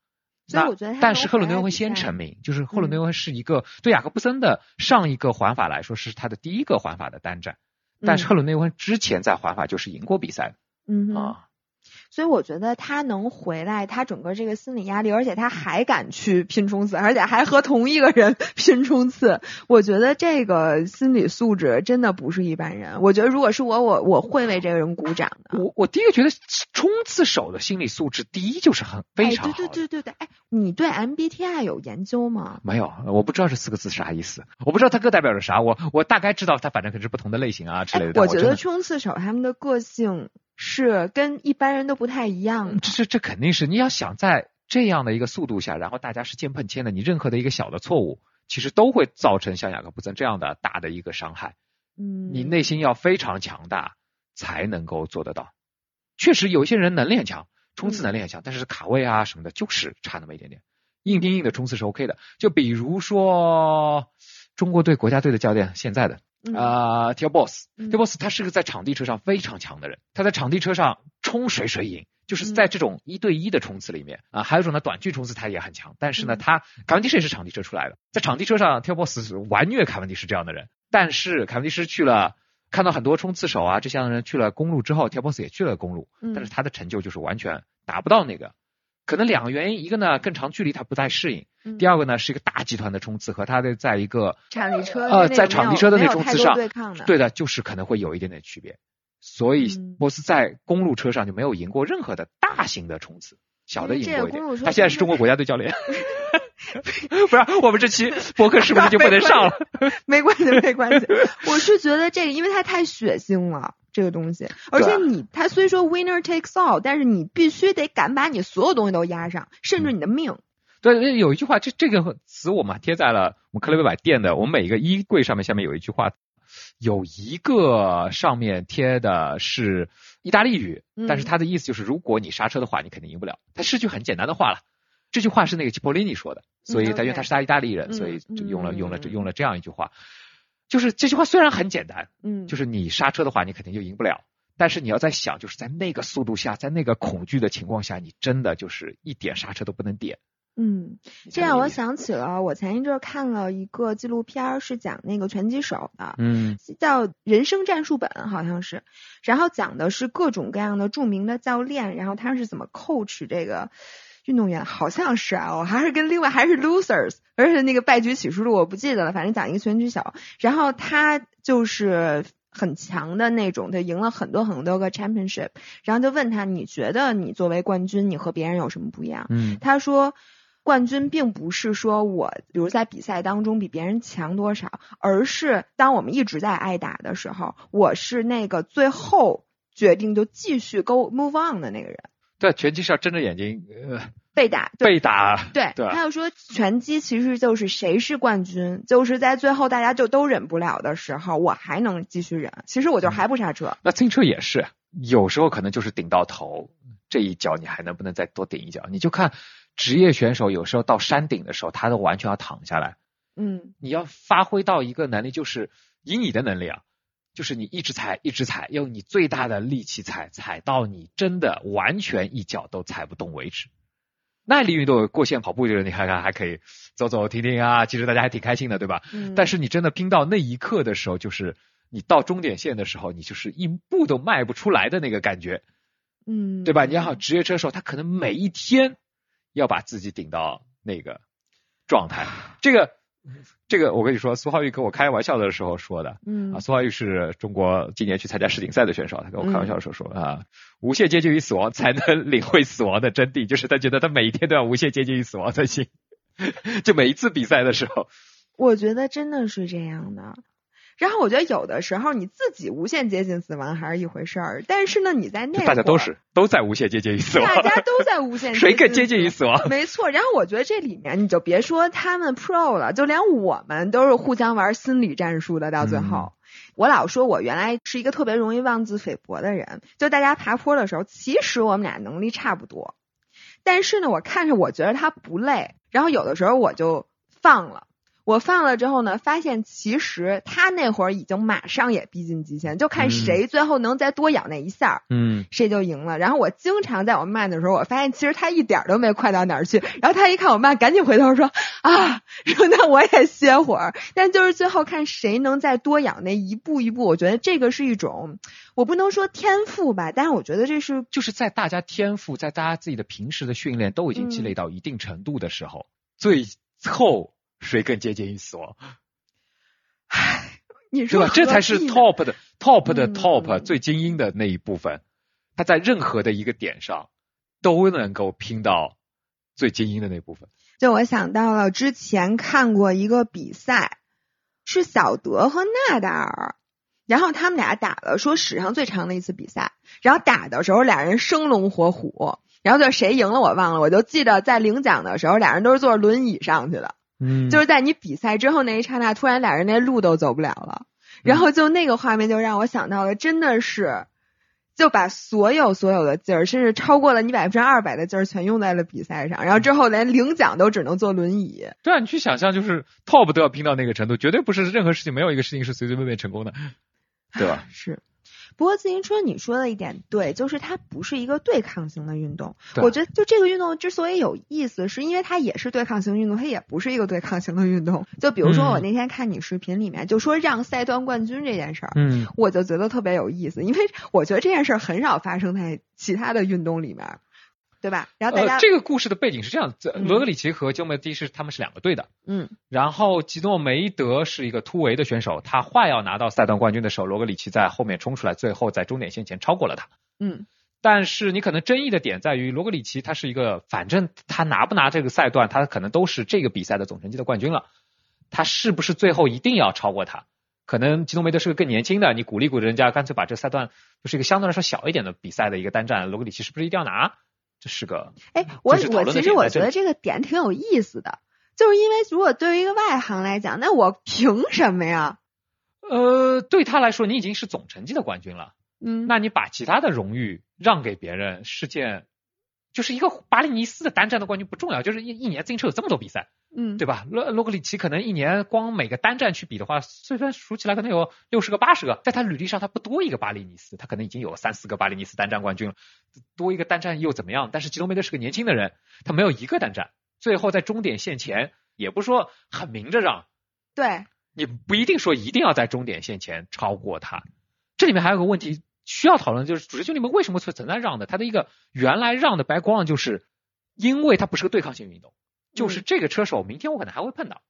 所以我觉得，但是赫鲁内会先成名，就是赫鲁内会是一个对雅各布森的上一个环法来说是他的第一个环法的单战，但是赫鲁内温之前在环法就是赢过比赛的，嗯啊。所以我觉得他能回来，他整个这个心理压力，而且他还敢去拼冲刺，而且还和同一个人 (laughs) 拼冲刺，我觉得这个心理素质真的不是一般人。我觉得如果是我，我我会为这个人鼓掌的。我我第一个觉得冲刺手的心理素质，第一就是很非常好。对对对对对，哎，你对 MBTI 有研究吗？没有，我不知道这四个字啥意思，我不知道它各代表着啥。我我大概知道它反正可是不同的类型啊之类的。我觉得冲刺手他们的个性。是跟一般人都不太一样。这这这肯定是你要想在这样的一个速度下，然后大家是肩碰肩的，你任何的一个小的错误，其实都会造成像雅各布森这样的大的一个伤害。嗯，你内心要非常强大才能够做得到。确实有些人能力很强，冲刺能力很强，但是卡位啊什么的，就是差那么一点点。硬盯硬的冲刺是 OK 的。就比如说中国队国家队的教练，现在的呃，Tail Boss，Tail Boss 他是个在场地车上非常强的人，他在场地车上冲谁谁赢，就是在这种一对一的冲刺里面啊，还有一种呢短距冲刺他也很强，但是呢，他凯文迪什也是场地车出来的，在场地车上，Tail Boss 完虐凯文迪什这样的人，但是凯文迪什去了，看到很多冲刺手啊这些人去了公路之后，Tail Boss 也去了公路，但是他的成就就是完全达不到那个。可能两个原因，一个呢更长距离他不太适应，第二个呢是一个大集团的冲刺和他的在一个场地车呃在场地车的那冲刺上对的，就是可能会有一点点区别。所以波斯在公路车上就没有赢过任何的大型的冲刺，小的赢过一点。他现在是中国国家队教练。(laughs) 不是，我们这期博客是不是就不能上了？(laughs) 没关系，没关系。我是觉得这个，因为它太血腥了。这个东西，而且你他虽说 winner takes all，但是你必须得敢把你所有东西都压上，甚至你的命。对，有一句话，这这个词我们贴在了我们克雷贝百店的，我们每一个衣柜上面，下面有一句话，有一个上面贴的是意大利语，但是它的意思就是，如果你刹车的话，你肯定赢不了。它是句很简单的话了。这句话是那个吉波利尼说的，所以他因为他是他意大利人，所以就用了用了用了这样一句话。就是这句话虽然很简单，嗯，就是你刹车的话，你肯定就赢不了。但是你要在想，就是在那个速度下，在那个恐惧的情况下，你真的就是一点刹车都不能点。嗯，这让我想起了我前一阵看了一个纪录片，是讲那个拳击手的，嗯，叫《人生战术本》，好像是，然后讲的是各种各样的著名的教练，然后他是怎么 coach 这个。运动员好像是啊，我还是跟另外还是 losers，而且那个败局启示录我不记得了，反正讲一个拳击小，然后他就是很强的那种，他赢了很多很多个 championship，然后就问他，你觉得你作为冠军，你和别人有什么不一样？嗯，他说，冠军并不是说我比如在比赛当中比别人强多少，而是当我们一直在挨打的时候，我是那个最后决定就继续 go move on 的那个人。对，拳击是要睁着眼睛，呃，被打，被打。对，(laughs) 他就说拳击其实就是谁是冠军，就是在最后大家就都忍不了的时候，我还能继续忍。其实我就还不刹车。那自行车也是，有时候可能就是顶到头，这一脚你还能不能再多顶一脚？你就看职业选手有时候到山顶的时候，他都完全要躺下来。嗯，你要发挥到一个能力，就是以你的能力啊。就是你一直踩，一直踩，用你最大的力气踩，踩到你真的完全一脚都踩不动为止。耐力运动过线跑步就是，你看看还可以走走停停啊，其实大家还挺开心的，对吧？嗯。但是你真的拼到那一刻的时候，就是你到终点线的时候，你就是一步都迈不出来的那个感觉，嗯，对吧？你好，职业车手他可能每一天要把自己顶到那个状态，这个。(laughs) 这个我跟你说，苏浩玉跟我开玩笑的时候说的，嗯。啊，苏浩玉是中国今年去参加世锦赛的选手，他跟我开玩笑的时候说啊，无限接近于死亡才能领会死亡的真谛，就是他觉得他每一天都要无限接近于死亡才行，(laughs) 就每一次比赛的时候，我觉得真的是这样的。然后我觉得有的时候你自己无限接近死亡还是一回事儿，但是呢，你在那大家都是都在无限接近于死亡，大家都在无限，(laughs) 谁更接近于死亡？没错。然后我觉得这里面你就别说他们 pro 了，就连我们都是互相玩心理战术的。到最后，我老说我原来是一个特别容易妄自菲薄的人，就大家爬坡的时候，其实我们俩能力差不多，但是呢，我看着我觉得他不累，然后有的时候我就放了。我放了之后呢，发现其实他那会儿已经马上也逼近极限，就看谁最后能再多咬那一下，嗯，谁就赢了。然后我经常在我慢的时候，我发现其实他一点都没快到哪儿去。然后他一看我慢，赶紧回头说啊，说那我也歇会儿。但就是最后看谁能再多咬那一步一步，我觉得这个是一种，我不能说天赋吧，但是我觉得这是就是在大家天赋，在大家自己的平时的训练都已经积累到一定程度的时候，最后。谁更接近于死亡？唉，你说？这才是 top 的 top 的 top 最精英的那一部分，他在任何的一个点上都能够拼到最精英的那部分。就我想到了之前看过一个比赛，是小德和纳达尔，然后他们俩打了说史上最长的一次比赛，然后打的时候俩人生龙活虎，然后就谁赢了我忘了，我就记得在领奖的时候俩人都是坐轮椅上去的。嗯，就是在你比赛之后那一刹那，突然俩人那路都走不了了，然后就那个画面就让我想到了，真的是就把所有所有的劲儿，甚至超过了你百分之二百的劲儿，全用在了比赛上。然后之后连领奖都只能坐轮椅。对啊，你去想象，就是 top 都要拼到那个程度，绝对不是任何事情，没有一个事情是随随便便成功的，对吧？是。不过自行车你说的一点对，就是它不是一个对抗型的运动。我觉得就这个运动之所以有意思，是因为它也是对抗型运动，它也不是一个对抗型的运动。就比如说我那天看你视频里面就说让赛段冠军这件事儿，嗯，我就觉得特别有意思，因为我觉得这件事儿很少发生在其他的运动里面。对吧？然后大家这个故事的背景是这样：罗格里奇和吉诺梅迪是他们是两个队的。嗯。然后吉诺梅德是一个突围的选手，他快要拿到赛段冠军的时候，罗格里奇在后面冲出来，最后在终点线前超过了他。嗯。但是你可能争议的点在于，罗格里奇他是一个，反正他拿不拿这个赛段，他可能都是这个比赛的总成绩的冠军了。他是不是最后一定要超过他？可能吉诺梅德是个更年轻的，你鼓励鼓励人家，干脆把这赛段就是一个相对来说小一点的比赛的一个单战，罗格里奇是不是一定要拿？这是个哎，我我其实我觉得这个点挺有意思的，就是因为如果对于一个外行来讲，那我凭什么呀？呃，对他来说，你已经是总成绩的冠军了，嗯，那你把其他的荣誉让给别人是件。就是一个巴利尼斯的单站的冠军不重要，就是一一年自行车有这么多比赛，嗯，对吧？洛洛格里奇可能一年光每个单站去比的话，虽然数起来可能有六十个、八十个，在他履历上他不多一个巴利尼斯，他可能已经有三四个巴利尼斯单站冠军了，多一个单站又怎么样？但是吉隆梅德是个年轻的人，他没有一个单站，最后在终点线前也不说很明着让，对，你不一定说一定要在终点线前超过他，这里面还有个问题。需要讨论就是主持兄弟们为什么会存在让的？他的一个原来让的 background 就是，因为它不是个对抗性运动，就是这个车手明天我可能还会碰到，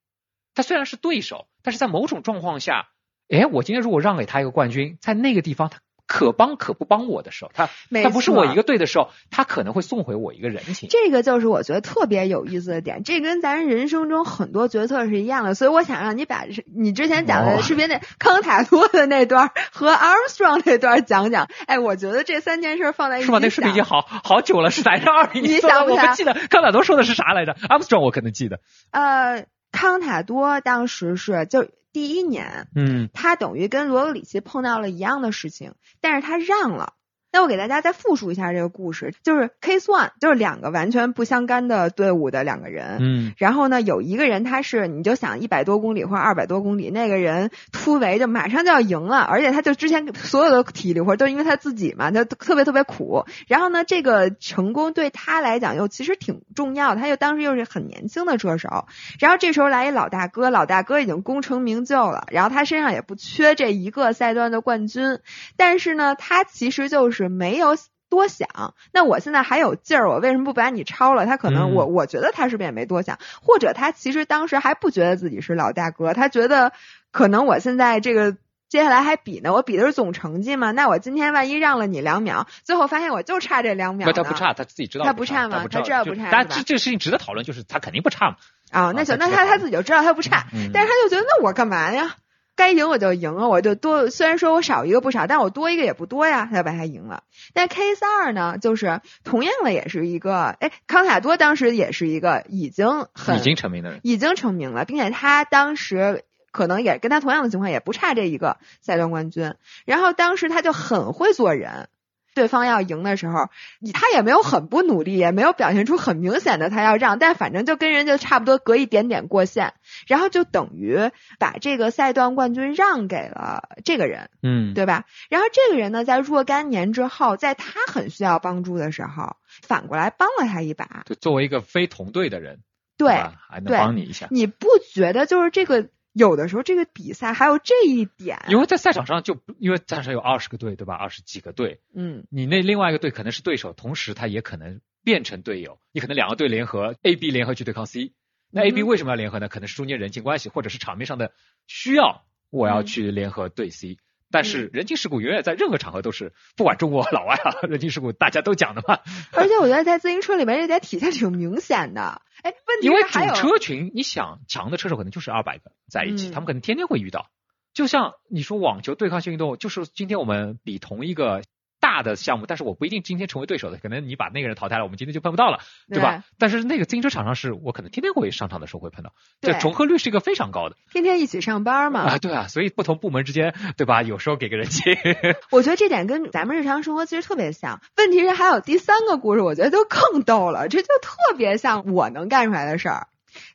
他虽然是对手，但是在某种状况下，哎，我今天如果让给他一个冠军，在那个地方他。可帮可不帮我的时候，他他不是我一个队的时候，他可能会送回我一个人情。这个就是我觉得特别有意思的点，这跟咱人生中很多决策是一样的。所以我想让你把你之前讲的视频那康塔多的那段和 Armstrong 那段讲讲。哎，我觉得这三件事放在一起。是吗？那视频已经好好久了，是在二零你想不记得康塔多说的是啥来着？Armstrong 我可能记得。呃，康塔多当时是就。第一年，嗯，他等于跟罗格里奇碰到了一样的事情，但是他让了。那我给大家再复述一下这个故事，就是 Case One，就是两个完全不相干的队伍的两个人，嗯，然后呢，有一个人他是你就想一百多公里或者二百多公里，那个人突围就马上就要赢了，而且他就之前所有的体力活都因为他自己嘛，他特别特别苦。然后呢，这个成功对他来讲又其实挺重要，他又当时又是很年轻的车手。然后这时候来一老大哥，老大哥已经功成名就了，然后他身上也不缺这一个赛段的冠军，但是呢，他其实就是。是没有多想，那我现在还有劲儿，我为什么不把你超了？他可能我我觉得他是不是也没多想，或者他其实当时还不觉得自己是老大哥，他觉得可能我现在这个接下来还比呢，我比的是总成绩嘛，那我今天万一让了你两秒，最后发现我就差这两秒，他不差，他自己知道他不差吗？他知道不差，但这这个事情值得讨论，就是他肯定不差嘛。啊，那行，那他他自己就知道他不差，但是他就觉得那我干嘛呀？该赢我就赢了，我就多。虽然说我少一个不少，但我多一个也不多呀，他就把他赢了。但 Case 二呢，就是同样的，也是一个，哎，康卡多当时也是一个已经很已经成名的人，已经成名了，并且他当时可能也跟他同样的情况，也不差这一个赛段冠军。然后当时他就很会做人。对方要赢的时候，他也没有很不努力，也没有表现出很明显的他要让，但反正就跟人家差不多隔一点点过线，然后就等于把这个赛段冠军让给了这个人，嗯，对吧？然后这个人呢，在若干年之后，在他很需要帮助的时候，反过来帮了他一把，就作为一个非同队的人，对，还能帮你一下，你不觉得就是这个？有的时候这个比赛还有这一点，因为在赛场上就因为赛场上有二十个队，对吧？二十几个队，嗯，你那另外一个队可能是对手，同时他也可能变成队友。你可能两个队联合，A、B 联合去对抗 C。那 A、B 为什么要联合呢？可能是中间人情关系，或者是场面上的需要，我要去联合对 C。但是人情世故永远在任何场合都是，不管中国老外啊，人情世故大家都讲的嘛。而且我觉得在自行车里面这点体现挺明显的。哎，问题因为主车群，你想强的车手可能就是二百个在一起，他们可能天天会遇到。就像你说网球对抗性运动，就是今天我们比同一个大大的项目，但是我不一定今天成为对手的，可能你把那个人淘汰了，我们今天就碰不到了，对吧？但是那个自行车厂商是我可能天天会上场的时候会碰到，这重合率是一个非常高的。天天一起上班嘛。啊，对啊，所以不同部门之间，对吧？有时候给个人情。(laughs) 我觉得这点跟咱们日常生活其实特别像。问题是还有第三个故事，我觉得就更逗了，这就特别像我能干出来的事儿。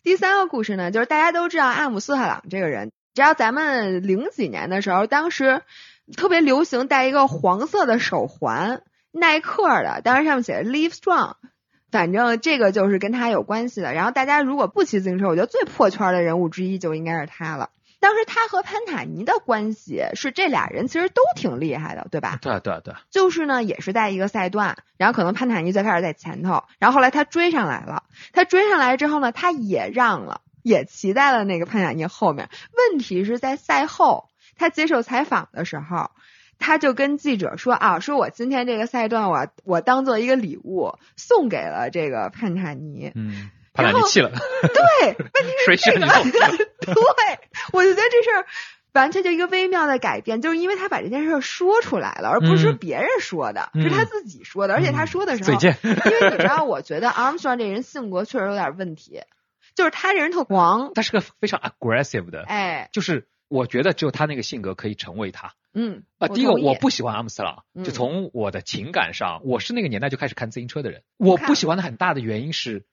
第三个故事呢，就是大家都知道阿姆斯特朗这个人，只要咱们零几年的时候，当时。特别流行戴一个黄色的手环，耐克的，当然上面写着 Live Strong，反正这个就是跟他有关系的。然后大家如果不骑自行车，我觉得最破圈的人物之一就应该是他了。当时他和潘塔尼的关系是这俩人其实都挺厉害的，对吧？对对对。就是呢，也是在一个赛段，然后可能潘塔尼最开始在前头，然后后来他追上来了，他追上来之后呢，他也让了，也骑在了那个潘塔尼后面。问题是在赛后。他接受采访的时候，他就跟记者说啊，说我今天这个赛段，我我当做一个礼物送给了这个潘塔尼。嗯，潘塔尼气了。对，问题是这个。(laughs) 对，我就觉得这事儿完全就一个微妙的改变，就是因为他把这件事说出来了，而不是别人说的，是他自己说的。而且他说的时候，因为你知道，我觉得 Armstrong 这人性格确实有点问题，就是他这人特狂，他是个非常 aggressive 的，哎，就是。我觉得只有他那个性格可以成为他。嗯啊，第一个我不喜欢阿姆斯特朗，就从我的情感上，我是那个年代就开始看自行车的人。我不喜欢的很大的原因是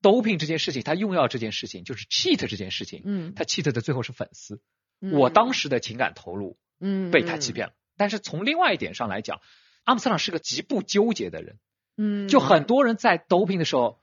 ，doping 这件事情，他用药这件事情，就是 cheat 这件事情。嗯，他 cheat 的最后是粉丝。我当时的情感投入，嗯，被他欺骗了。但是从另外一点上来讲，阿姆斯特朗是个极不纠结的人。嗯，就很多人在 doping 的时候。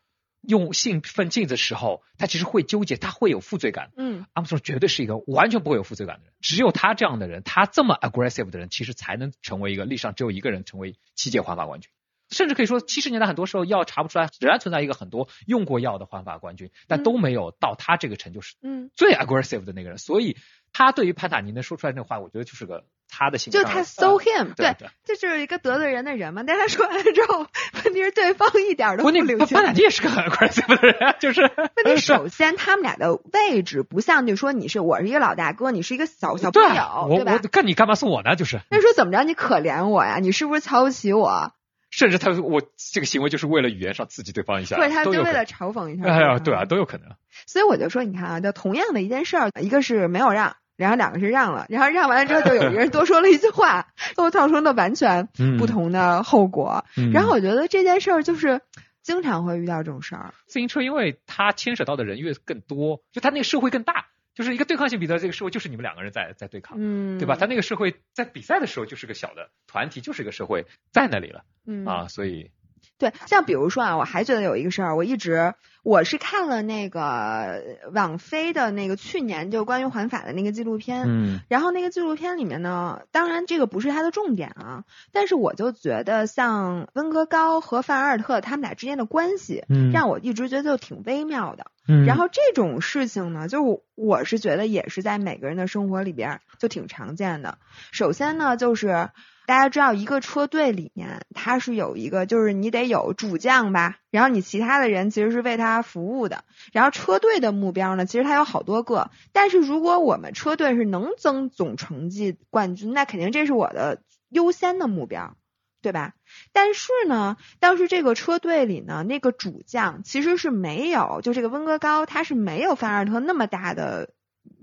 用兴奋剂的时候，他其实会纠结，他会有负罪感。嗯，阿姆斯特朗绝对是一个完全不会有负罪感的人。只有他这样的人，他这么 aggressive 的人，其实才能成为一个历史上只有一个人成为七届环法冠军。甚至可以说，七十年代很多时候药查不出来，仍然存在一个很多用过药的环法冠军，但都没有到他这个成就，是嗯最 aggressive 的那个人。所以，他对于潘塔尼能说出来那话，我觉得就是个。他的形象就他 so him，对，这就是一个得罪人的人嘛。但他说完了之后，问题是对方一点都不领情。潘塔尼也是个很 aggressive 的人，(laughs) 就是问题。首先，他们俩的位置不像，就说你是我是一个老大哥，你是一个小小朋友，对吧？我干你干嘛送我呢？就是。那说怎么着？你可怜我呀？你是不是瞧不起我？甚至他我这个行为就是为了语言上刺激对方一下，对，他就为了嘲讽一下。哎呀，对啊，都有可能。所以我就说，你看啊，就同样的一件事儿，一个是没有让。然后两个是让了，然后让完了之后就有一个人多说了一句话，都造成了完全不同的后果。然后我觉得这件事儿就是经常会遇到这种事儿。自行车因为它牵扯到的人越更多，就它那个社会更大，就是一个对抗性比赛，这个社会就是你们两个人在在对抗，嗯，对吧？它那个社会在比赛的时候就是个小的团体，就是一个社会在那里了，嗯啊，所以。对，像比如说啊，我还觉得有一个事儿，我一直我是看了那个网飞的那个去年就关于环法的那个纪录片，嗯，然后那个纪录片里面呢，当然这个不是它的重点啊，但是我就觉得像温格高和范阿尔特他们俩之间的关系，嗯，让我一直觉得就挺微妙的，嗯，然后这种事情呢，就我是觉得也是在每个人的生活里边就挺常见的。首先呢，就是。大家知道，一个车队里面，它是有一个，就是你得有主将吧，然后你其他的人其实是为他服务的。然后车队的目标呢，其实它有好多个，但是如果我们车队是能争总成绩冠军，那肯定这是我的优先的目标，对吧？但是呢，当时这个车队里呢，那个主将其实是没有，就这个温格高，他是没有范阿尔特那么大的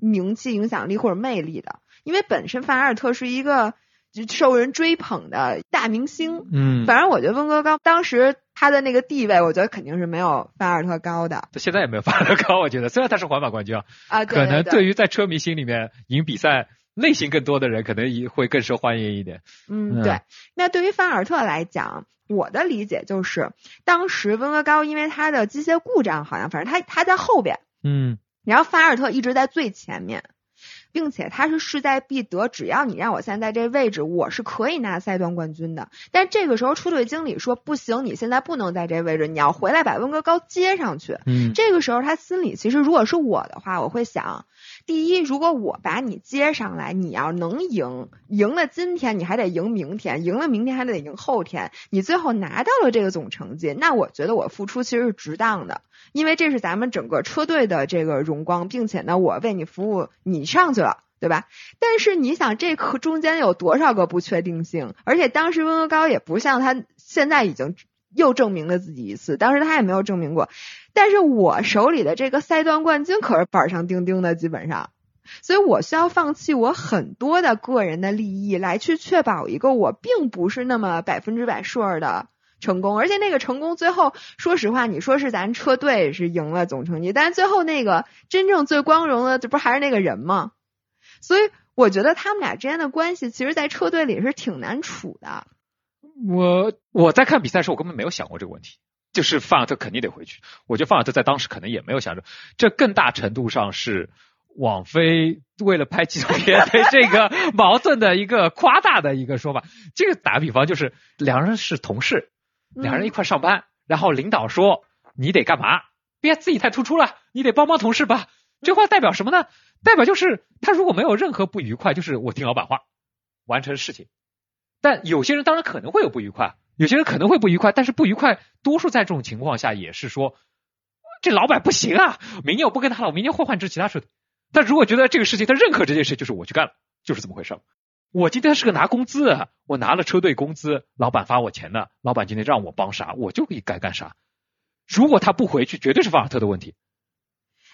名气、影响力或者魅力的，因为本身范阿尔特是一个。就受人追捧的大明星，嗯，反正我觉得温格高当时他的那个地位，我觉得肯定是没有范尔特高的。他现在也没有范尔特高，我觉得虽然他是环法冠军啊，啊，可能对于在车迷心里面赢比赛类型更多的人，可能也会更受欢迎一点。嗯，对。那对于范尔特来讲，我的理解就是，当时温格高因为他的机械故障，好像反正他他在后边，嗯，然后范尔特一直在最前面。并且他是势在必得，只要你让我现在这位置，我是可以拿赛段冠军的。但这个时候车队经理说不行，你现在不能在这位置，你要回来把温格高接上去。嗯，这个时候他心里其实如果是我的话，我会想。第一，如果我把你接上来，你要能赢，赢了今天你还得赢明天，赢了明天还得赢后天，你最后拿到了这个总成绩，那我觉得我付出其实是值当的，因为这是咱们整个车队的这个荣光，并且呢，我为你服务，你上去了。对吧？但是你想，这中间有多少个不确定性？而且当时温格高也不像他现在已经又证明了自己一次，当时他也没有证明过。但是我手里的这个赛段冠军可是板上钉钉的，基本上，所以我需要放弃我很多的个人的利益来去确保一个我并不是那么百分之百 sure 的成功。而且那个成功最后，说实话，你说是咱车队是赢了总成绩，但是最后那个真正最光荣的，这不还是那个人吗？所以我觉得他们俩之间的关系，其实，在车队里是挺难处的。我我在看比赛时候，我根本没有想过这个问题。就是范尔特肯定得回去。我觉得范尔特在当时可能也没有想着，这更大程度上是网飞为了拍纪录片对这个 (laughs) 矛盾的一个夸大的一个说法。这个打个比方，就是两人是同事，两人一块上班，然后领导说你得干嘛？别自己太突出了，你得帮帮同事吧。这话代表什么呢？代表就是他如果没有任何不愉快，就是我听老板话，完成事情。但有些人当然可能会有不愉快，有些人可能会不愉快，但是不愉快多数在这种情况下也是说，这老板不行啊，明年我不跟他了，我明年会换支其他车队。但如果觉得这个事情他认可这件事，就是我去干了，就是这么回事。我今天是个拿工资，我拿了车队工资，老板发我钱的，老板今天让我帮啥，我就可以该干啥。如果他不回去，绝对是法尔特的问题。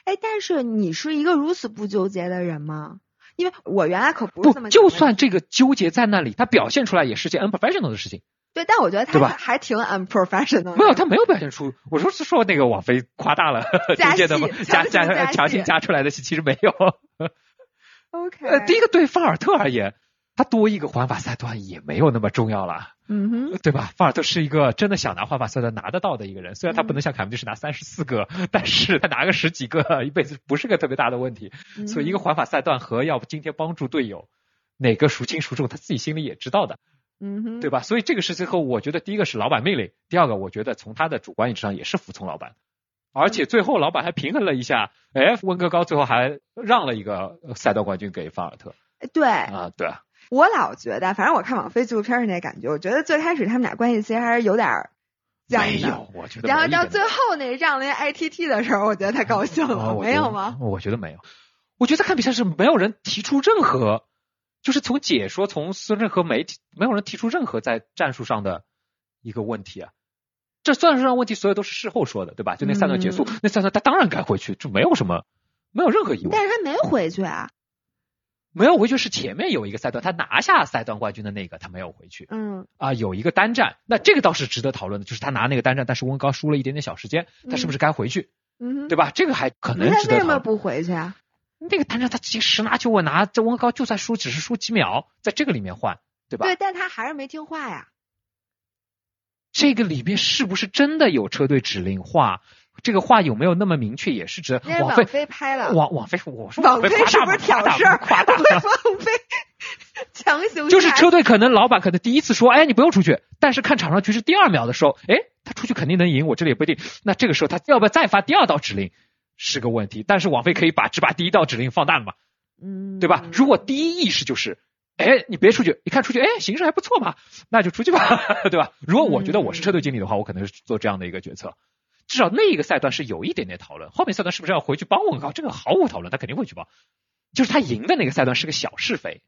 哎，但是你是一个如此不纠结的人吗？因为我原来可不是这么。就算这个纠结在那里，他表现出来也是件 unprofessional 的事情。对，但我觉得他还挺 unprofessional。没有，他没有表现出。我说是说那个网飞夸大了纠结的加加强行加出来的戏，其实没有。(laughs) OK。呃，第一个对范尔特而言。他多一个环法赛段也没有那么重要了，嗯哼，对吧？范尔特是一个真的想拿环法赛段拿得到的一个人，虽然他不能像凯文迪是拿三十四个，但是他拿个十几个，一辈子不是个特别大的问题。所以一个环法赛段和要不今天帮助队友，哪个孰轻孰重，他自己心里也知道的，嗯哼，对吧？所以这个是最后，我觉得第一个是老板命令，第二个我觉得从他的主观意志上也是服从老板，而且最后老板还平衡了一下，哎，温格高最后还让了一个赛道冠军给范尔特，对，啊，对。我老觉得，反正我看网飞纪录片是那感觉，我觉得最开始他们俩关系其实还是有点僵的。我觉得。然后到最后那让那 ITT 的时候，我觉得他高兴了，没有吗？我觉得没有。我觉得看比赛是没有人提出任何，就是从解说，从任何媒体，没有人提出任何在战术上的一个问题啊。这战术上问题，所有都是事后说的，对吧？就那三段结束，那三段他当然该回去，就没有什么，没有任何疑问。但是他没回去啊。没有回去是前面有一个赛段，他拿下赛段冠军的那个他没有回去。嗯啊，有一个单战，那这个倒是值得讨论的，就是他拿那个单战，但是温高输了一点点小时间，他是不是该回去？嗯，对吧？这个还可能值得。为什么不回去啊？那个单战他实十拿九稳拿，这温高就算输只是输几秒，在这个里面换，对吧？对，但他还是没听话呀。这个里面是不是真的有车队指令话？这个话有没有那么明确？也是指网飞拍了，网网飞，我说网飞是不是挑事儿？夸大，(laughs) 网飞强行就是车队可能老板可能第一次说，哎，你不用出去，但是看场上局势第二秒的时候，哎，他出去肯定能赢，我这里也不一定。那这个时候他要不要再发第二道指令是个问题？但是网飞可以把只把第一道指令放大了嘛？嗯，对吧？如果第一意识就是，哎，你别出去，一看出去，哎，形势还不错嘛，那就出去吧，(laughs) 对吧？如果我觉得我是车队经理的话，我可能是做这样的一个决策。至少那一个赛段是有一点点讨论，后面赛段是不是要回去帮问高？这个毫无讨论，他肯定会去帮。就是他赢的那个赛段是个小是非，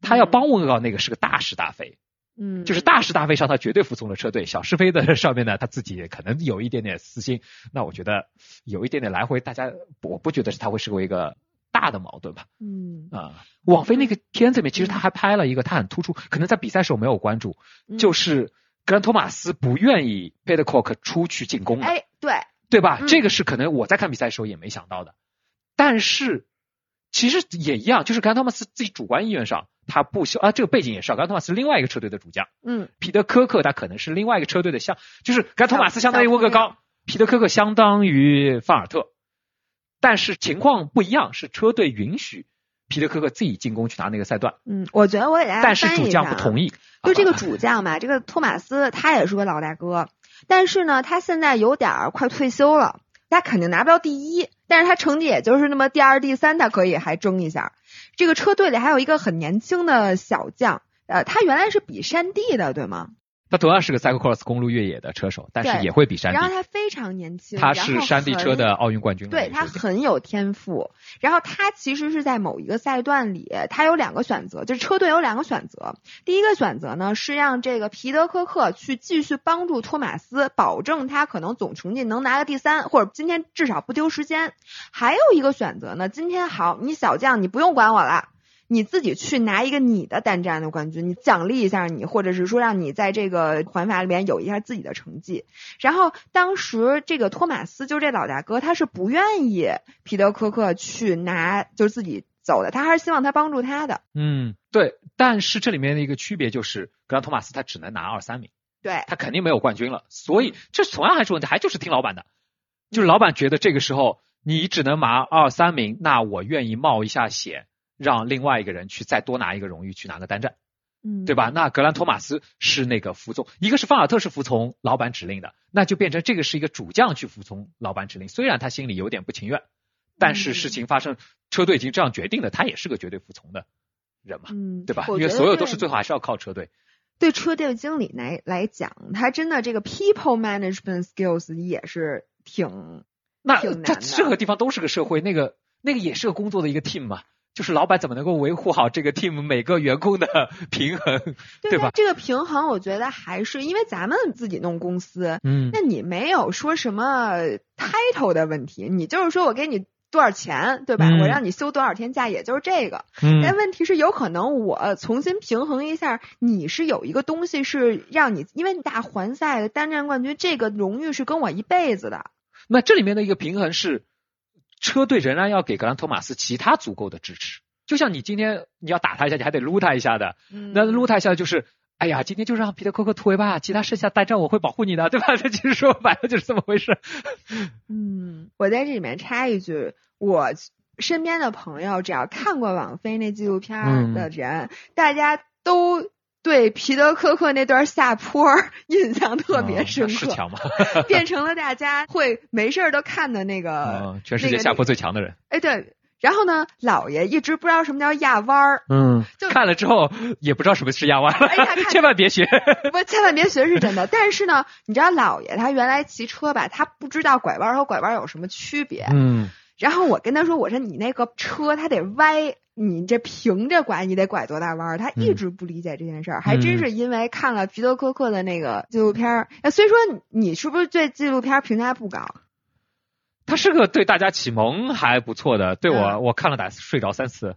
他要帮问高那个是个大是大非。嗯，就是大是大非上他绝对服从了车队，小是非的 (laughs) 上面呢他自己可能有一点点私心。那我觉得有一点点来回，大家我不觉得是他会是为一个大的矛盾吧。嗯啊，网飞那个片子里面其实他还拍了一个，他很突出，可能在比赛时候没有关注，就是。格兰托马斯不愿意 e e r c o k 出去进攻哎，对，对吧？这个是可能我在看比赛的时候也没想到的。但是其实也一样，就是格兰托马斯自己主观意愿上，他不希啊，这个背景也是格兰托马斯另外一个车队的主将。嗯，彼得科克他可能是另外一个车队的相，就是格兰托马斯相当于沃格高，彼得科克相当于范尔特，但是情况不一样，是车队允许。皮特科克自己进攻去拿那个赛段，嗯，我觉得我给大家但是主将不同意。就这个主将吧，这个托马斯他也是个老大哥，但是呢，他现在有点快退休了，他肯定拿不到第一，但是他成绩也就是那么第二、第三，他可以还争一下。这个车队里还有一个很年轻的小将，呃，他原来是比山地的，对吗？他同样是个 cyclocross 公路越野的车手，但是也会比山地。然后他非常年轻，他是山地车的奥运冠军。对他很有天赋。然后他其实是在某一个赛段里，他有两个选择，就是车队有两个选择。第一个选择呢是让这个皮德科克去继续帮助托马斯，保证他可能总成绩能拿个第三，或者今天至少不丢时间。还有一个选择呢，今天好，你小将你不用管我了。你自己去拿一个你的单站的冠军，你奖励一下你，或者是说让你在这个环法里面有一下自己的成绩。然后当时这个托马斯就这老大哥，他是不愿意皮德科克去拿，就是自己走的，他还是希望他帮助他的。嗯，对。但是这里面的一个区别就是，格兰托马斯他只能拿二三名，对他肯定没有冠军了。所以这同样还是问题，还就是听老板的，就是老板觉得这个时候你只能拿二三名，那我愿意冒一下险。让另外一个人去再多拿一个荣誉，去拿个单站，嗯，对吧？那格兰托马斯是那个服从，一个是范尔特是服从老板指令的，那就变成这个是一个主将去服从老板指令。虽然他心里有点不情愿，但是事情发生，车队已经这样决定了，他也是个绝对服从的人嘛，嗯，对吧？因为所有都是最后还是要靠车队。对车队经理来来讲，他真的这个 people management skills 也是挺那他任何地方都是个社会，那个那个也是个工作的一个 team 嘛。就是老板怎么能够维护好这个 team 每个员工的 (laughs) 平衡，对吧？这个平衡，我觉得还是因为咱们自己弄公司，嗯，那你没有说什么 title 的问题，你就是说我给你多少钱，对吧？我让你休多少天假，也就是这个。但问题是，有可能我重新平衡一下，你是有一个东西是让你，因为你打环赛的单站冠军，这个荣誉是跟我一辈子的。那这里面的一个平衡是。车队仍然要给格兰托马斯其他足够的支持，就像你今天你要打他一下，你还得撸他一下的。那撸他一下就是，哎呀，今天就让皮特科克突围吧，其他剩下单战我会保护你的，对吧？(laughs) 这其实说白了就是这么回事。嗯，我在这里面插一句，我身边的朋友只要看过网飞那纪录片的人，大家都。对皮德科克那段下坡 (laughs) 印象特别深刻，是强吗？变成了大家会没事都看的那个全世界下坡最强的人。哎，对，然后呢，老爷一直不知道什么叫压弯儿，嗯，就看了之后也不知道什么是压弯儿，(laughs) 千万别学，不，千万别学是真的。但是呢，你知道老爷他原来骑车吧，他不知道拐弯和拐弯有什么区别，嗯。然后我跟他说：“我说你那个车它得歪，你这平着拐，你得拐多大弯儿？”他一直不理解这件事儿，还真是因为看了皮特科克的那个纪录片儿。虽说你是不是对纪录片评价不高？他是个对大家启蒙还不错的，对我我看了打睡着三次。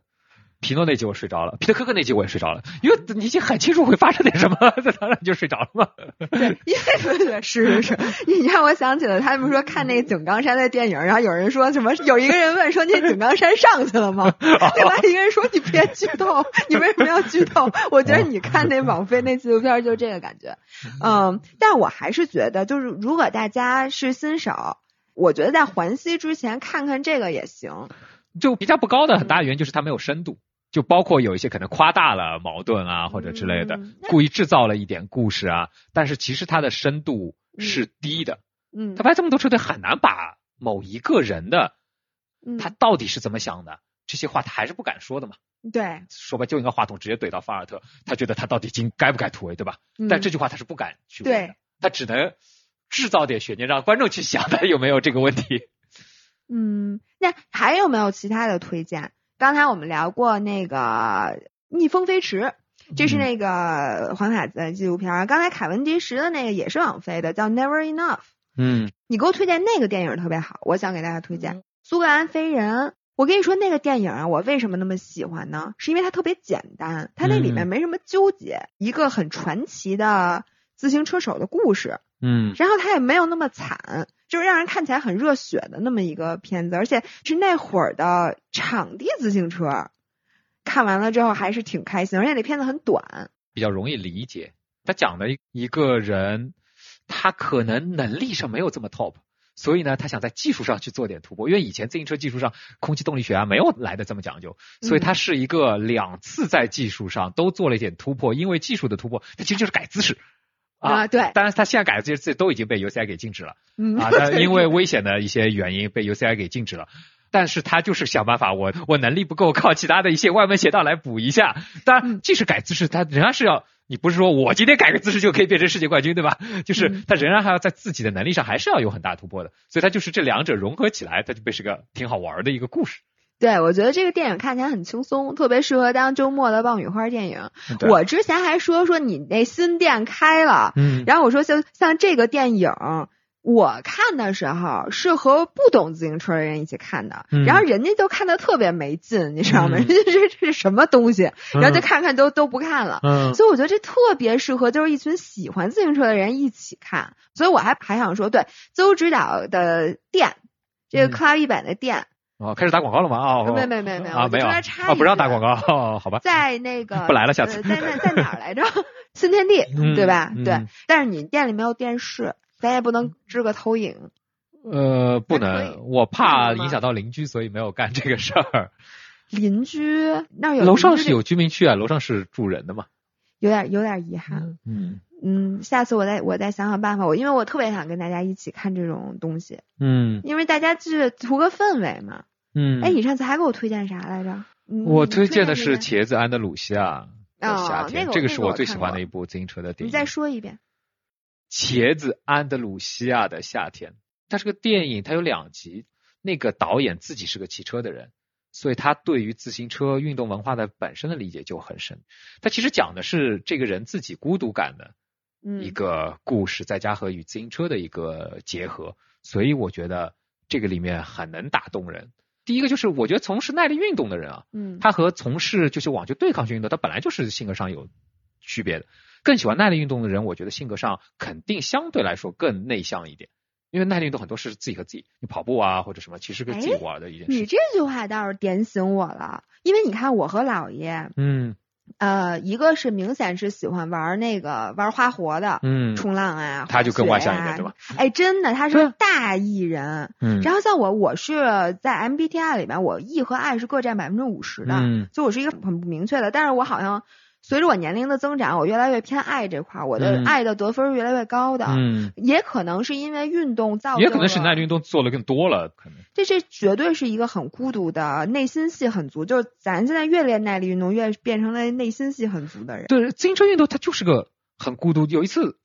皮诺那集我睡着了，皮特科克那集我也睡着了，因为你已经很清楚会发生点什么，(laughs) 在当然就睡着了嘛。对，(laughs) 因为对对是是是，你让我想起了他们说看那个井冈山的电影，然后有人说什么，有一个人问说那井冈山上去了吗？(laughs) 另外一个人说你别剧透，你为什么要剧透？我觉得你看那网飞那纪录片就这个感觉，嗯，但我还是觉得就是如果大家是新手，我觉得在环西之前看看这个也行。就评价不高的很大原因就是它没有深度。就包括有一些可能夸大了矛盾啊，或者之类的，故意制造了一点故事啊，但是其实它的深度是低的。嗯，他拍这么多车队，很难把某一个人的，他到底是怎么想的，这些话他还是不敢说的嘛。对，说白就应该话筒直接怼到法尔特，他觉得他到底应该不该突围，对吧？但这句话他是不敢去问的，他只能制造点悬念，让观众去想他有没有这个问题。嗯，那还有没有其他的推荐？刚才我们聊过那个逆风飞驰，这是那个黄凯的纪录片。刚才凯文迪什的那个也是网飞的，叫 Never Enough。嗯，你给我推荐那个电影特别好，我想给大家推荐《苏格兰飞人》。我跟你说那个电影啊，我为什么那么喜欢呢？是因为它特别简单，它那里面没什么纠结，一个很传奇的自行车手的故事。嗯，然后他也没有那么惨。就是让人看起来很热血的那么一个片子，而且是那会儿的场地自行车，看完了之后还是挺开心，而且那片子很短，比较容易理解。他讲的一个人，他可能能力上没有这么 top，所以呢，他想在技术上去做点突破，因为以前自行车技术上空气动力学啊没有来的这么讲究，所以他是一个两次在技术上都做了一点突破，因为技术的突破，他其实就是改姿势。啊，对，当然他现在改的这些字都已经被 UCI 给禁止了，啊，(laughs) 但因为危险的一些原因被 UCI 给禁止了，但是他就是想办法，我我能力不够，靠其他的一些歪门邪道来补一下。当然，即使改姿势，他仍然是要。你不是说我今天改个姿势就可以变成世界冠军，对吧？(laughs) 就是他仍然还要在自己的能力上还是要有很大突破的，所以他就是这两者融合起来，他就被是个挺好玩的一个故事。对，我觉得这个电影看起来很轻松，特别适合当周末的爆米花电影。我之前还说说你那新店开了，嗯，然后我说像像这个电影。我看的时候是和不懂自行车的人一起看的，然后人家就看的特别没劲，你知道吗？人家这这是什么东西？然后就看看都都不看了。所以我觉得这特别适合就是一群喜欢自行车的人一起看。所以我还还想说，对，邹指导的店，这个克拉一百的店。哦，开始打广告了吗？哦，没没没没有啊，没有啊，不让打广告，好吧？在那个 (laughs) 不来了，下次在那在哪儿来着？(laughs) 新天地，(laughs) 对吧？对，但是你店里没有电视。咱也不能支个投影，呃，不能，我怕影响到邻居，所以没有干这个事儿。邻居那有楼上是有居民区啊，楼上是住人的嘛，有点有点遗憾。嗯嗯，下次我再我再想想办法，我因为我特别想跟大家一起看这种东西。嗯，因为大家是图个氛围嘛。嗯，哎，你上次还给我推荐啥来着？我推荐的是《茄子安德鲁西亚的夏天》，这个是我最喜欢的一部自行车的电影。你再说一遍。茄子安德鲁西亚的夏天，它是个电影，它有两集。那个导演自己是个骑车的人，所以他对于自行车运动文化的本身的理解就很深。他其实讲的是这个人自己孤独感的一个故事，再加和与自行车的一个结合，所以我觉得这个里面很能打动人。第一个就是，我觉得从事耐力运动的人啊，嗯，他和从事就是网球对抗性运动，他本来就是性格上有区别的。更喜欢耐力运动的人，我觉得性格上肯定相对来说更内向一点，因为耐力运动很多是自己和自己，你跑步啊或者什么，其实跟自己玩的一件事。你这句话倒是点醒我了，因为你看我和姥爷，嗯，呃，一个是明显是喜欢玩那个玩花活的，嗯，冲浪啊，他就更外向一点，对吧？哎，真的，他是大艺人，嗯，然后像我，我是在 MBTI 里面，我 E 和 I 是各占百分之五十的，嗯，就我是一个很不明确的，但是我好像。随着我年龄的增长，我越来越偏爱这块儿，我的爱的得分是越来越高的。嗯，也可能是因为运动造，也可能是耐力运动做的更多了，可能。这这绝对是一个很孤独的，内心戏很足。就是咱现在越练耐力运动，越变成了内心戏很足的人。对，自行车运动它就是个很孤独。有一次，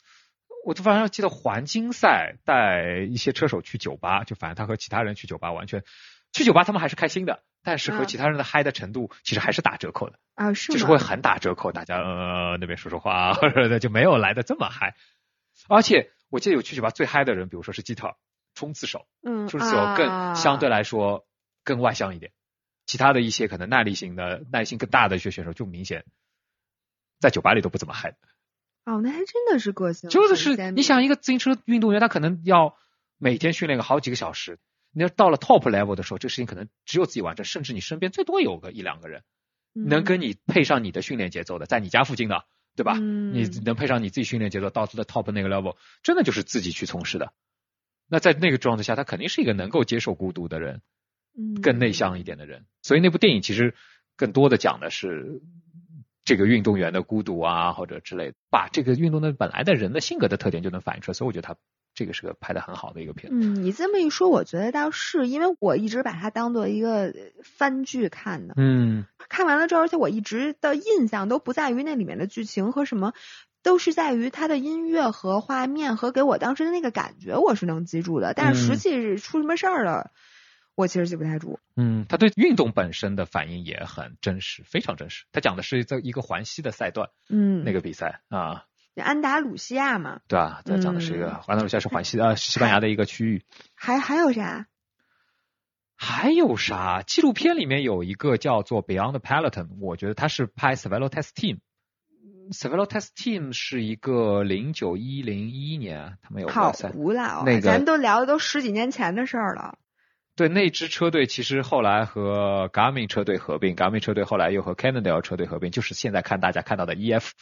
我突然记得环金赛带一些车手去酒吧，就反正他和其他人去酒吧，完全去酒吧他们还是开心的。但是和其他人的嗨的程度其实还是打折扣的啊，是就是会很打折扣，大家呃那边说说话或者的就没有来的这么嗨。而且我记得有去酒吧最嗨的人，比如说是吉特冲刺手，嗯，冲刺手更相对来说更外向一点。其他的一些可能耐力型的耐心更大的一些选手，就明显在酒吧里都不怎么嗨。哦，那还真的是个性，就是你想一个自行车运动员，他可能要每天训练个好几个小时。你要到了 top level 的时候，这个事情可能只有自己完成，甚至你身边最多有个一两个人能跟你配上你的训练节奏的，在你家附近的，对吧？你能配上你自己训练节奏到的 top 那个 level，真的就是自己去从事的。那在那个状态下，他肯定是一个能够接受孤独的人，更内向一点的人。所以那部电影其实更多的讲的是这个运动员的孤独啊，或者之类的，把这个运动的本来的人的性格的特点就能反映出来。所以我觉得他。这个是个拍的很好的一个片子。嗯，你这么一说，我觉得倒是，因为我一直把它当做一个番剧看的。嗯，看完了之后，而且我一直的印象都不在于那里面的剧情和什么，都是在于它的音乐和画面和给我当时的那个感觉，我是能记住的。但是实际是出什么事儿了，我其实记不太住。嗯，他对运动本身的反应也很真实，非常真实。他讲的是在一个环西的赛段，嗯，那个比赛啊。安达鲁西亚嘛，对啊，这讲的是一个安达鲁西亚是环西呃西班牙的一个区域。还还有啥？还有啥？纪录片里面有一个叫做 Beyond Peloton，我觉得他是拍 s v e l o Test Team。s v e l o Test Team 是一个零九一零一年他们有好古老，那个咱都聊的都十几年前的事儿了。对那支车队，其实后来和 Garmin 车队合并，Garmin 车队后来又和 Cannondale 车队合并，就是现在看大家看到的 EF，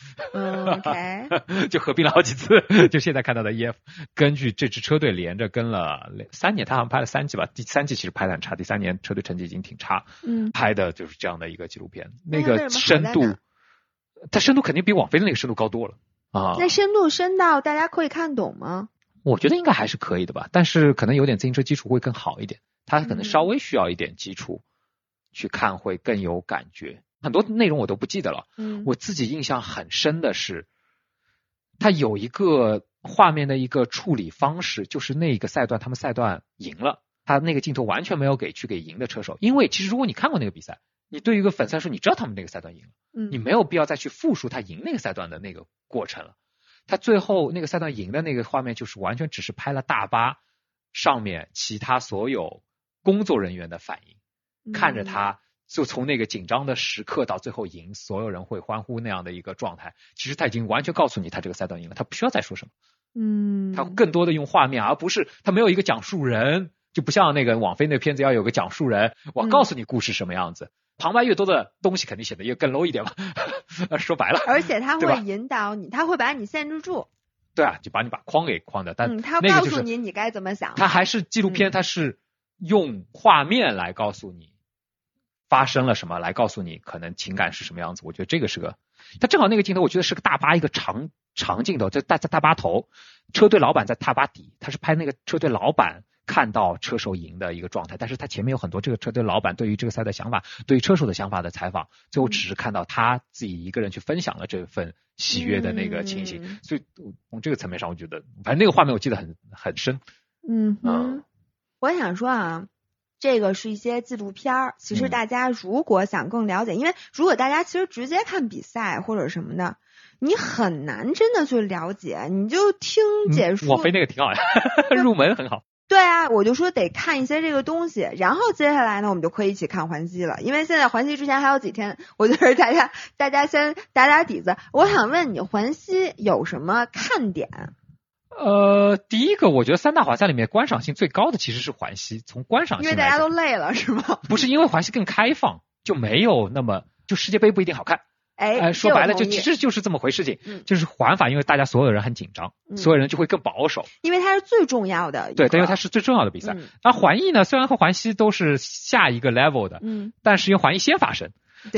(laughs) 就合并了好几次，就现在看到的 EF。根据这支车队连着跟了三年，他好像拍了三季吧，第三季其实拍的很差，第三年车队成绩已经挺差，嗯，拍的就是这样的一个纪录片，那个深度，它深度肯定比网飞的那个深度高多了啊。那深度深到大家可以看懂吗？我觉得应该还是可以的吧，但是可能有点自行车基础会更好一点，它可能稍微需要一点基础去看会更有感觉。很多内容我都不记得了，嗯，我自己印象很深的是，它有一个画面的一个处理方式，就是那个赛段他们赛段赢了，他那个镜头完全没有给去给赢的车手，因为其实如果你看过那个比赛，你对于一个粉丝来说，你知道他们那个赛段赢了，嗯，你没有必要再去复述他赢那个赛段的那个过程了。他最后那个赛段赢的那个画面，就是完全只是拍了大巴上面其他所有工作人员的反应，看着他就从那个紧张的时刻到最后赢，所有人会欢呼那样的一个状态。其实他已经完全告诉你，他这个赛段赢了，他不需要再说什么。嗯，他更多的用画面，而不是他没有一个讲述人，就不像那个网飞那片子要有个讲述人，我告诉你故事什么样子。旁白越多的东西肯定显得越更 low 一点嘛，(laughs) 说白了。而且他会引导你，他会把你限制住。对啊，就把你把框给框的。但他告诉你你该怎么想。他还是纪录片，他是用画面来告诉你发生了什么，来告诉你可能情感是什么样子。我觉得这个是个，他正好那个镜头，我觉得是个大巴一个长长镜头，在大在大巴头，车队老板在大巴底，他是拍那个车队老板。看到车手赢的一个状态，但是他前面有很多这个车队老板对于这个赛的想法，对于车手的想法的采访，最后只是看到他自己一个人去分享了这份喜悦的那个情形，所以从这个层面上，我觉得反正那个画面我记得很很深。嗯嗯，我想说啊，这个是一些纪录片儿，其实大家如果想更了解，因为如果大家其实直接看比赛或者什么的，你很难真的去了解，你就听解说。我飞那个挺好呀，(laughs) 入门很好。对啊，我就说得看一些这个东西，然后接下来呢，我们就可以一起看环西了。因为现在环西之前还有几天，我觉得大家大家先打打底子。我想问你，环西有什么看点？呃，第一个，我觉得三大华夏里面观赏性最高的其实是环西，从观赏性，因为大家都累了是吗？不是，因为环西更开放，就没有那么就世界杯不一定好看。哎，说白了就其实就是这么回事情，就是环法，因为大家所有人很紧张，所有人就会更保守，因为它是最重要的，对，因为它是最重要的比赛。而环意呢，虽然和环西都是下一个 level 的，嗯，但是因为环意先发生，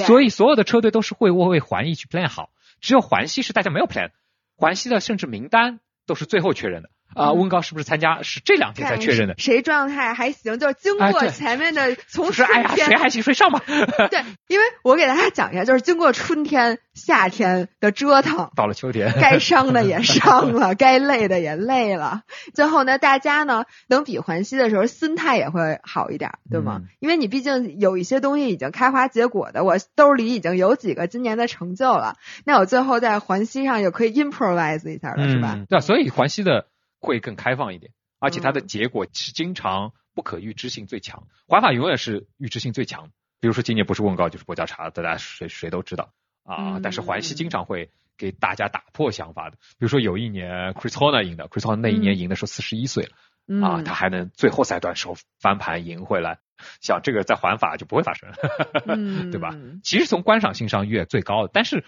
所以所有的车队都是会为环意去 plan 好，只有环西是大家没有 plan，环西的甚至名单都是最后确认的。啊，温高是不是参加？是这两天才确认的。谁状态还行？就是经过前面的从春天，谁还行谁上吧。(laughs) 对，因为我给大家讲一下，就是经过春天、夏天的折腾，到了秋天，该伤的也伤了，(laughs) 该累的也累了。最后呢，大家呢能比环西的时候，心态也会好一点，对吗？因为你毕竟有一些东西已经开花结果的，我兜里已经有几个今年的成就了，那我最后在环西上也可以 improvise 一下了，是吧？对，所以环西的。会更开放一点，而且它的结果是经常不可预知性最强。环法永远是预知性最强，比如说今年不是问高就是波加查，大家谁谁都知道啊。但是环西经常会给大家打破想法的，比如说有一年 Chris Horner 赢的，Chris Horner 那一年赢的时候四十一岁了啊，他还能最后赛段时候翻盘赢回来，像这个在环法就不会发生，(laughs) 对吧？其实从观赏性上越最高的，但是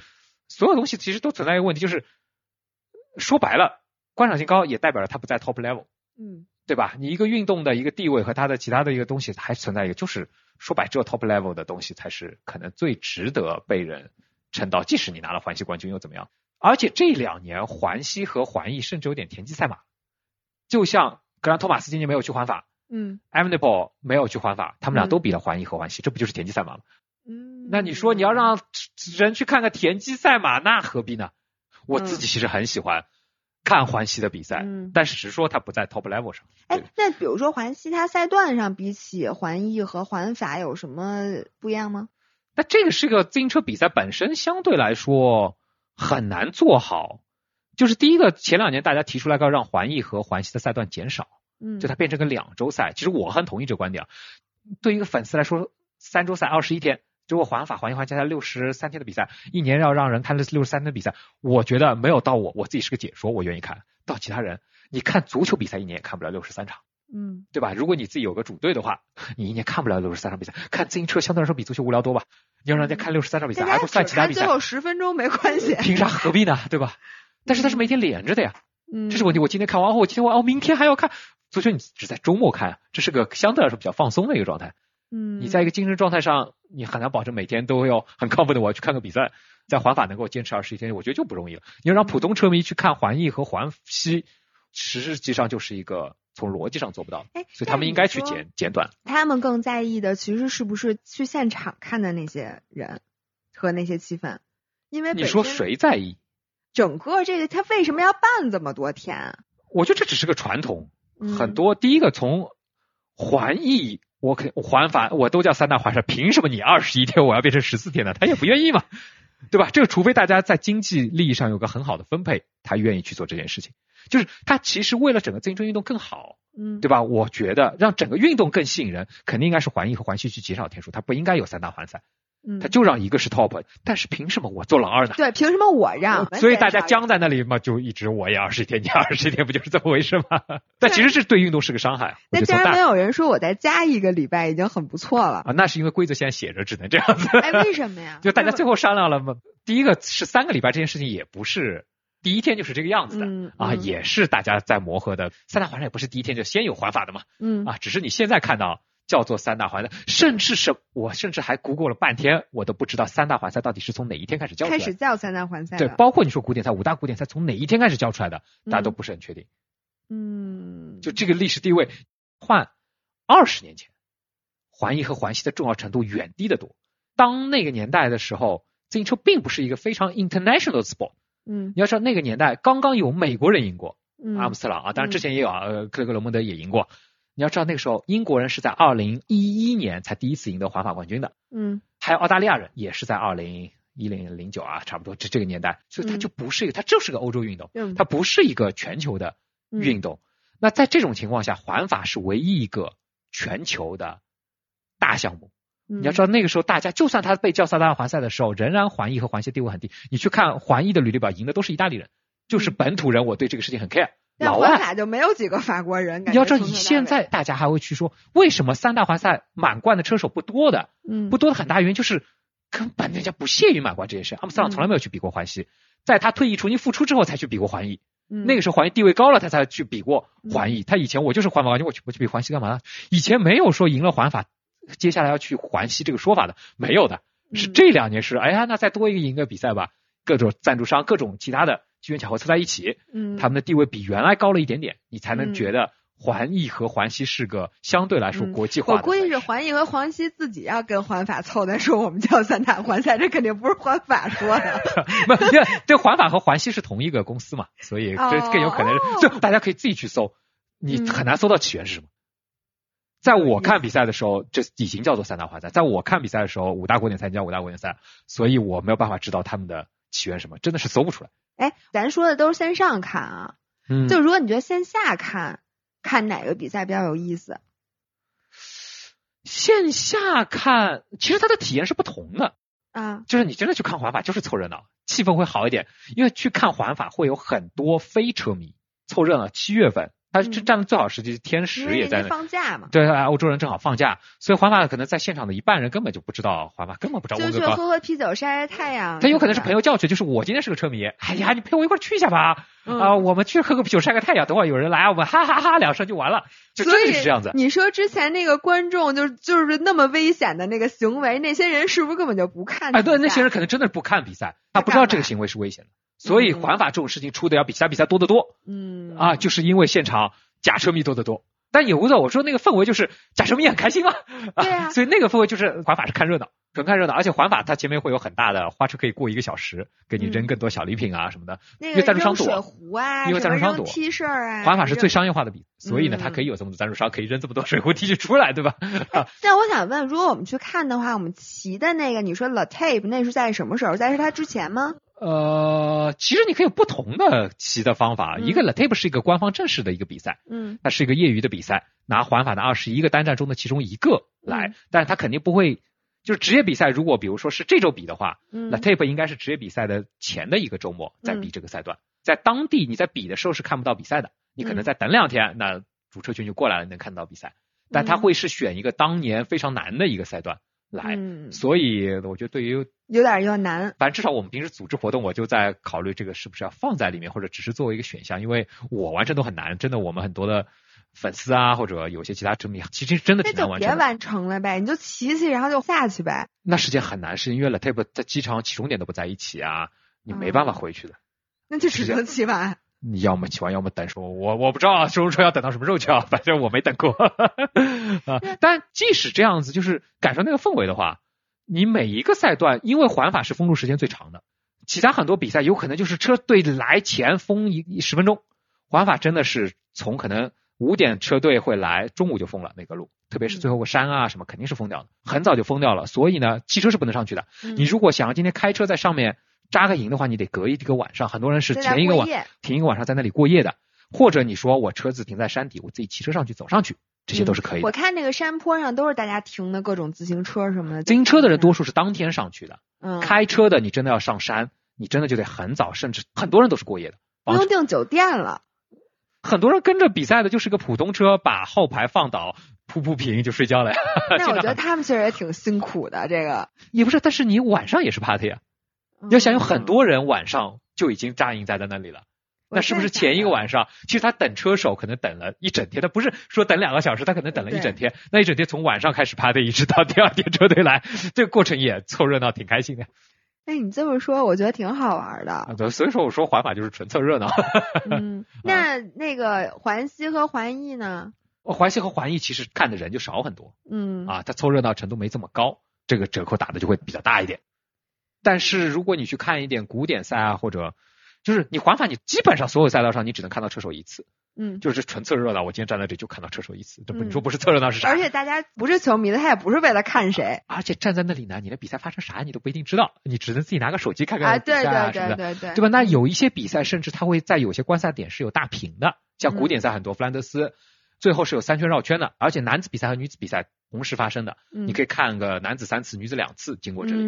所有东西其实都存在一个问题，就是说白了。观赏性高也代表着它不在 top level，嗯，对吧？你一个运动的一个地位和它的其他的一个东西还存在一个，就是说白，只有 top level 的东西才是可能最值得被人称道。即使你拿了环西冠军又怎么样？而且这两年环西和环意甚至有点田忌赛马，就像格兰托马斯今年没有去环法，嗯 e o l 没有去环法，他们俩都比了环意和环西，这不就是田忌赛马吗？嗯，那你说你要让人去看看田忌赛马，那何必呢？我自己其实很喜欢。看环西的比赛，但是只说他不在 top level 上。哎，那比如说环西，它赛段上比起环意和环法有什么不一样吗？那这个是个自行车比赛本身相对来说很难做好。就是第一个，前两年大家提出来要让环意和环西的赛段减少，嗯，就它变成个两周赛。其实我很同意这个观点。对于一个粉丝来说，三周赛二十一天。如果环法环一环加起来六十三天的比赛，一年要让人看六六十三天的比赛，我觉得没有到我我自己是个解说，我愿意看到其他人，你看足球比赛一年也看不了六十三场，嗯，对吧？如果你自己有个主队的话，你一年看不了六十三场比赛，看自行车相对来说比足球无聊多吧？你要让人家看六十三场比赛，还不算其他比赛，最后十分钟没关系，凭啥何必呢？对吧？但是它是每天连着的呀，嗯，这是问题。我今天看完后，我今天我哦，明天还要看足球，你只在周末看，这是个相对来说比较放松的一个状态。嗯，你在一个精神状态上，你很难保证每天都要很亢奋的我要去看个比赛，在环法能够坚持二十一天，我觉得就不容易了。你要让普通车迷去看环意和环西，实际上就是一个从逻辑上做不到，所以他们应该去简简短。他们更在意的其实是不是去现场看的那些人和那些气氛，因为你说谁在意？整个这个他为什么要办这么多天？我觉得这只是个传统，很多第一个从环艺，我肯环法我都叫三大环赛，凭什么你二十一天我要变成十四天呢？他也不愿意嘛，对吧？这个除非大家在经济利益上有个很好的分配，他愿意去做这件事情。就是他其实为了整个自行车运动更好，嗯，对吧？我觉得让整个运动更吸引人，肯定应该是环一和环西去减少天数，他不应该有三大环赛。他就让一个是 top，但是凭什么我做老二呢？对，凭什么我让？所以大家僵在那里嘛，就一直我也二十天，你 (laughs) 二十天，不就是这么回事吗？(laughs) 但其实是对运动是个伤害。那既然没有人说我再加一个礼拜已经很不错了啊，那是因为规则现在写着只能这样子。哎，为什么呀？(laughs) 就大家最后商量了嘛。第一个是三个礼拜这件事情也不是第一天就是这个样子的啊，也是大家在磨合的。三大环上也不是第一天就先有环法的嘛，嗯啊，只是你现在看到。叫做三大环赛，甚至是我甚至还 Google 了半天，我都不知道三大环赛到底是从哪一天开始叫出来。开始叫三大环赛。对，包括你说古典赛、五大古典赛从哪一天开始叫出来的，大家都不是很确定。嗯。就这个历史地位，换二十年前，环意和环西的重要程度远低得多。当那个年代的时候，自行车并不是一个非常 international sport。嗯。你要知道那个年代刚刚有美国人赢过，阿姆斯特朗啊，当然之前也有啊，呃，克雷格罗蒙德也赢过。你要知道，那个时候英国人是在二零一一年才第一次赢得环法冠军的，嗯，还有澳大利亚人也是在二零一零零九啊，差不多这这个年代，所以它就不是一个，它就是个欧洲运动，它不是一个全球的运动。那在这种情况下，环法是唯一一个全球的大项目。你要知道，那个时候大家就算他被叫三大环赛的时候，仍然环意和环西地位很低。你去看环意的履历表，赢的都是意大利人，就是本土人，我对这个事情很 care。老外就没有几个法国人。你要知道，你现在大家还会去说，为什么三大环赛满贯的车手不多的？嗯，不多的很大原因就是根本人家不屑于满贯这件事。阿姆斯特朗从来没有去比过环西，在他退役重新复出之后才去比过环意。那个时候环意地位高了，他才去比过环意。他以前我就是环法冠军，我去我去比环西干嘛？以前没有说赢了环法，接下来要去环西这个说法的，没有的。是这两年是，哎呀，那再多一个赢个比赛吧，各种赞助商，各种其他的。机缘巧合凑在一起，嗯，他们的地位比原来高了一点点，你才能觉得环艺和环西是个相对来说国际化的。我估计是环艺和环西自己要跟环法凑的，说我们叫三大环赛，这肯定不是环法说的。(laughs) 不，这这环法和环西是同一个公司嘛，(laughs) 所以这更有可能。就大家可以自己去搜，你很难搜到起源是什么。在我看比赛的时候，这已经叫做三大环赛。在我看比赛的时候，五大国典赛叫五大国典赛，所以我没有办法知道他们的起源什么，真的是搜不出来。哎，咱说的都是线上看啊，嗯，就如果你觉得线下看，看哪个比赛比较有意思？线下看，其实它的体验是不同的啊，就是你真的去看环法，就是凑热闹，气氛会好一点，因为去看环法会有很多非车迷凑热闹。七月份。他是占了最好时机，天时也在那。放假嘛。对，欧洲人正好放假，所以环法可能在现场的一半人根本就不知道环法，根本不知道。就去喝喝啤酒，晒晒太阳。他有可能是朋友叫去，就是我今天是个车迷，哎呀，你陪我一块去一下吧。啊，我们去喝个啤酒，晒个太阳，等会儿有人来，我们哈哈哈两声就完了。就真的是这样子。你说之前那个观众就就是那么危险的那个行为，那些人是不是根本就不看？哎，对，那些人可能真的是不看比赛，他不知道这个行为是危险的。所以环法这种事情出的要比其他比赛多得多。嗯。啊，就是因为现场。假车迷多得多，但也无所谓。我说那个氛围就是假车迷很开心嘛，对啊，所以那个氛围就是环法是看热闹，纯看热闹。而且环法它前面会有很大的花车可以过一个小时，给你扔更多小礼品啊什么的。因为赞助商多，水壶啊，因为赞助商多，T 恤啊。环法是最商业化的比，所以呢，它可以有这么多赞助商，可以扔这么多水壶 T 恤出来，对吧？(laughs) 但我想问，如果我们去看的话，我们骑的那个，你说 La Tape 那是在什么时候？在是它之前吗？呃，其实你可以有不同的骑的方法。一个 La Tape 是一个官方正式的一个比赛，嗯，它是一个业余的比赛，拿环法的二十一个单站中的其中一个来，但是它肯定不会，就是职业比赛。如果比如说是这周比的话，La Tape 应该是职业比赛的前的一个周末在比这个赛段，在当地你在比的时候是看不到比赛的，你可能再等两天，那主车群就过来了，能看到比赛。但他会是选一个当年非常难的一个赛段。来，所以我觉得对于有点有点难。反正至少我们平时组织活动，我就在考虑这个是不是要放在里面，或者只是作为一个选项。因为我完成都很难，真的，我们很多的粉丝啊，或者有些其他车迷，其实真的挺难完成。别完成了呗，你就骑骑，然后就下去呗。那时间很难，是因为 Latape 在机场起终点都不在一起啊，你没办法回去的。那就只能骑完。你要么骑完，要么等。说，我我不知道啊，收车要等到什么时候去啊？(laughs) 反正我没等过 (laughs) 啊。但即使这样子，就是感受那个氛围的话，你每一个赛段，因为环法是封路时间最长的，其他很多比赛有可能就是车队来前封一十分钟，环法真的是从可能五点车队会来，中午就封了那个路，特别是最后个山啊什么，肯定是封掉的，很早就封掉了。所以呢，汽车是不能上去的。你如果想要今天开车在上面。扎个营的话，你得隔一个晚上。很多人是前一个晚停一个晚上在那里过夜的，或者你说我车子停在山底，我自己骑车上去走上去，这些都是可以。我看那个山坡上都是大家停的各种自行车什么的。自行车的人多数是当天上去的，嗯，开车的你真的要上山，你真的就得很早，甚至很多人都是过夜的。不用订酒店了。很多人跟着比赛的就是个普通车，把后排放倒，铺铺平就睡觉了。那我觉得 (laughs) 他们其实也挺辛苦的，这个也不是，但是你晚上也是 party 啊。要想有很多人晚上就已经扎营在在那里了，那是不是前一个晚上，其实他等车手可能等了一整天，他不是说等两个小时，他可能等了一整天，那一整天从晚上开始趴队，一直到第二天车队来，这个过程也凑热闹，挺开心的。哎，你这么说，我觉得挺好玩的。对，所以说我说环法就是纯凑热闹。(laughs) 嗯，那那个环西和环意呢？环西和环意其实看的人就少很多。嗯，啊，它凑热闹程度没这么高，这个折扣打的就会比较大一点。但是如果你去看一点古典赛啊，或者就是你环法，你基本上所有赛道上你只能看到车手一次，嗯，就是纯凑热闹。我今天站在这就看到车手一次，这不你说不是凑热闹是啥？而且大家不是球迷的，他也不是为了看谁，而且站在那里呢，你的比赛发生啥你都不一定知道，你只能自己拿个手机看看比赛啊对对对对，对吧？那有一些比赛甚至他会在有些观赛点是有大屏的，像古典赛很多，弗兰德斯最后是有三圈绕圈的，而且男子比赛和女子比赛。同时发生的，你可以看个男子三次，女子两次经过这里，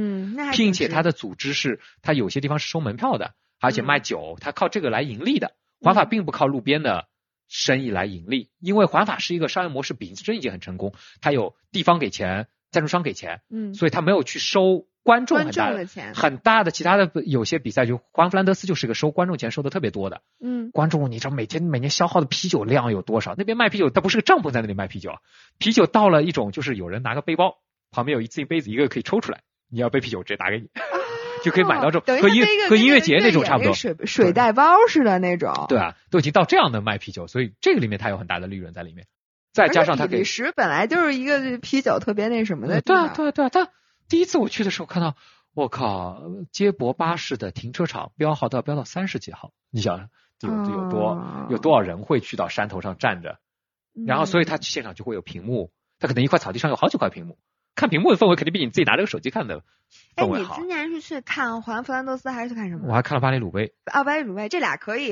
并且它的组织是，它有些地方是收门票的，而且卖酒，它靠这个来盈利的。环法并不靠路边的生意来盈利，因为环法是一个商业模式，本身已经很成功，它有地方给钱，赞助商给钱，嗯，所以它没有去收。观众很大的钱，很大的其他的有些比赛就环弗兰德斯就是个收观众钱收的特别多的，嗯，观众你知道每天每年消耗的啤酒量有多少？那边卖啤酒，它不是个帐篷在那里卖啤酒，啤酒到了一种就是有人拿个背包，旁边有一自己杯子，一个可以抽出来，你要杯啤酒直接打给你，(laughs) 就可以买到这种和音和音乐节那种差不多，水水袋包似的那种，对啊，都已经到这样的卖啤酒，所以这个里面它有很大的利润在里面，再加上它给时本来就是一个啤酒特别那什么的，对啊对啊对啊，它。第一次我去的时候看到，我靠，接驳巴士的停车场标号都要标到三十几号，你想有有多有多少人会去到山头上站着？然后所以他现场就会有屏幕，他可能一块草地上有好几块屏幕，看屏幕的氛围肯定比你自己拿这个手机看的氛围好。哎，你今年是去看环弗兰德斯还是去看什么？我还看了巴黎鲁贝。啊，巴黎鲁贝这俩可以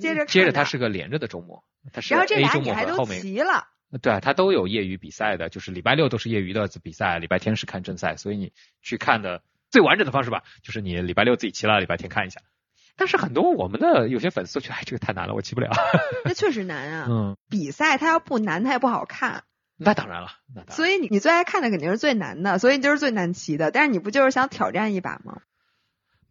接着接着，它是个连着的周末，它是 A 周末和后面。齐了。对啊，他都有业余比赛的，就是礼拜六都是业余的比赛，礼拜天是看正赛，所以你去看的最完整的方式吧，就是你礼拜六自己骑了，礼拜天看一下。但是很多我们的有些粉丝觉得，哎，这个太难了，我骑不了。那 (laughs) 确实难啊。嗯。比赛它要不难，它也不好看。那当然了。所以你你最爱看的肯定是最难的，所以就是最难骑的。但是你不就是想挑战一把吗？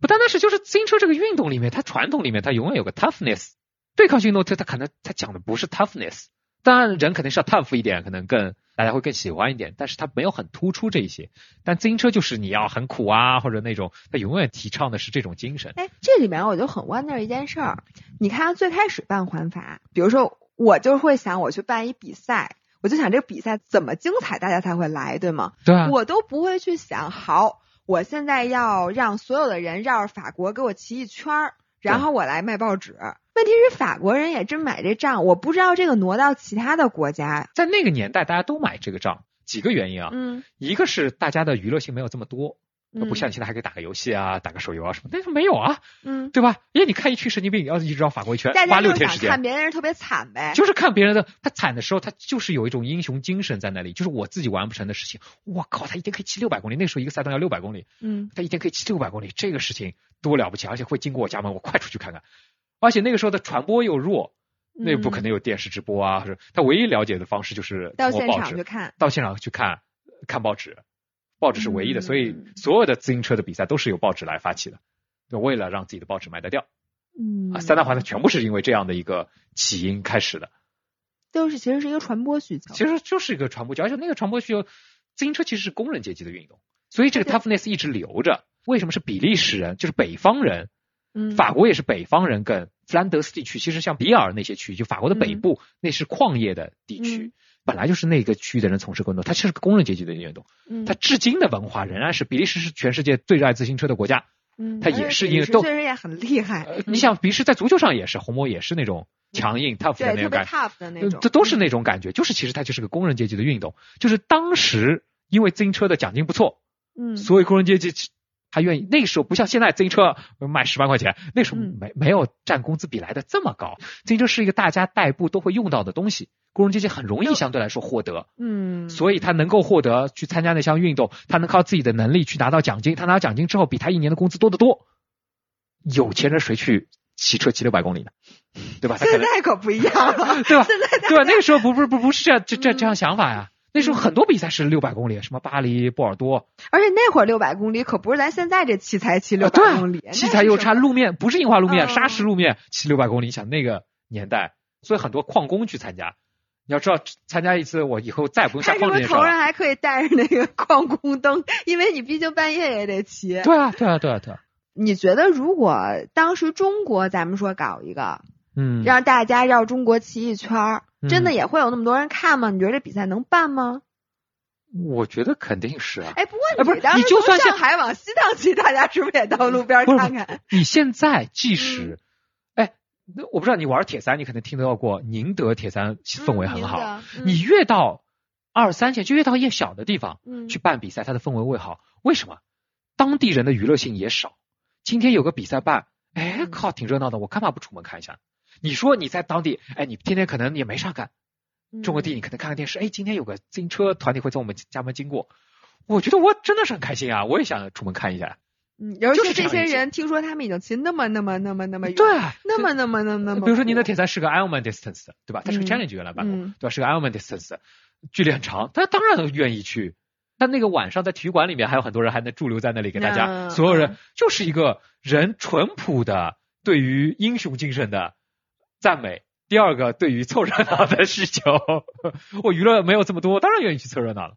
不单单是，就是自行车这个运动里面，它传统里面它永远有个 toughness，对抗性运动它它可能它讲的不是 toughness。当然，人肯定是要 tough 一点，可能更大家会更喜欢一点，但是它没有很突出这一些。但自行车就是你要很苦啊，或者那种，它永远提倡的是这种精神。哎，这里面我就很 wonder 一件事儿，你看最开始办环法，比如说我就会想我去办一比赛，我就想这个比赛怎么精彩，大家才会来，对吗？对啊。我都不会去想，好，我现在要让所有的人绕着法国给我骑一圈儿，然后我来卖报纸。问题是法国人也真买这账，我不知道这个挪到其他的国家，在那个年代大家都买这个账，几个原因啊，嗯，一个是大家的娱乐性没有这么多。不像现在还可以打个游戏啊，打个手游啊什么，但是没有啊，嗯，对吧？因为你看一群神经病，要一直绕法国一圈，花六天时间，看别人特别惨呗，就是看别人的，他惨的时候，他就是有一种英雄精神在那里，就是我自己完不成的事情，我靠，他一天可以骑六百公里，那时候一个赛段要六百公里，嗯，他一天可以骑六百公里，这个事情多了不起，而且会经过我家门，我快出去看看，而且那个时候的传播又弱，那不可能有电视直播啊，是他唯一了解的方式就是到现场去看，到现场去看看报纸。报纸是唯一的，所以所有的自行车的比赛都是由报纸来发起的，就为了让自己的报纸卖得掉。嗯，啊，三大环呢全部是因为这样的一个起因开始的，都是其实是一个传播需求，其实就是一个传播，而且那个传播需求，自行车其实是工人阶级的运动，所以这个 toughness 一直留着。为什么是比利时人，就是北方人。嗯，法国也是北方人跟弗兰德斯地区，其实像比尔那些区域，就法国的北部，那是矿业的地区，本来就是那个区域的人从事工作，它其实是工人阶级的运动。嗯，它至今的文化仍然是比利时是全世界最热爱自行车的国家。嗯，它也是因为都确实也很厉害。你想比利时在足球上也是，红魔也是那种强硬 tough 的那种感觉，这都是那种感觉。就是其实它就是个工人阶级的运动，就是当时因为自行车的奖金不错，嗯，所以工人阶级他愿意。那个时候不像现在自行车卖十万块钱，那时候没没有占工资比来的这么高。自行车是一个大家代步都会用到的东西。工人阶级很容易相对来说获得，嗯，所以他能够获得去参加那项运动，他能靠自己的能力去拿到奖金，他拿到奖金之后比他一年的工资多得多。有钱人谁去骑车骑六百公里呢？对吧？现在可不一样了，(laughs) 对吧？现在对吧？那个时候不不不不是这样这这这样想法呀。那时候很多比赛是六百公里，什么巴黎、波尔多，而且那会儿六百公里可不是咱现在这器材骑六百公里，器材又差，路面不是硬化路面，砂石路面骑六百公里，你想那个年代，所以很多矿工去参加。你要知道，参加一次，我以后再也不用下矿这件事头上还可以带着那个 (laughs) 矿工灯，因为你毕竟半夜也得骑。对啊，对啊，对啊，对啊。你觉得如果当时中国咱们说搞一个，嗯，让大家绕中国骑一圈儿，真的也会有那么多人看吗？你觉得这比赛能办吗？我觉得肯定是啊。哎，不过你你就算上海往西藏骑，大家是不是也到路边 (laughs) 看看？你现在即使。哎我不知道你玩铁三，你可能听得到过宁德铁三氛围很好。你越到二三线，就越到越小的地方去办比赛，它的氛围会好。为什么？当地人的娱乐性也少。今天有个比赛办，哎靠，挺热闹的，我干嘛不出门看一下？你说你在当地，哎，你天天可能也没啥干，种个地，你可能看看电视，哎，今天有个自行车团体会从我们家门经过，我觉得我真的是很开心啊，我也想出门看一下。嗯，尤其这些人听说他们已经骑那么那么那么那么远，对，那么那么那么那么。比如说您的铁三是个 Ironman distance，对吧？它是个 challenge 原来办过，对吧？是个 Ironman distance，距离很长，他当然愿意去。但那个晚上在体育馆里面还有很多人还能驻留在那里给大家，所有人就是一个人淳朴的对于英雄精神的赞美。第二个对于凑热闹的需求，(laughs) 我娱乐没有这么多，当然愿意去凑热闹了。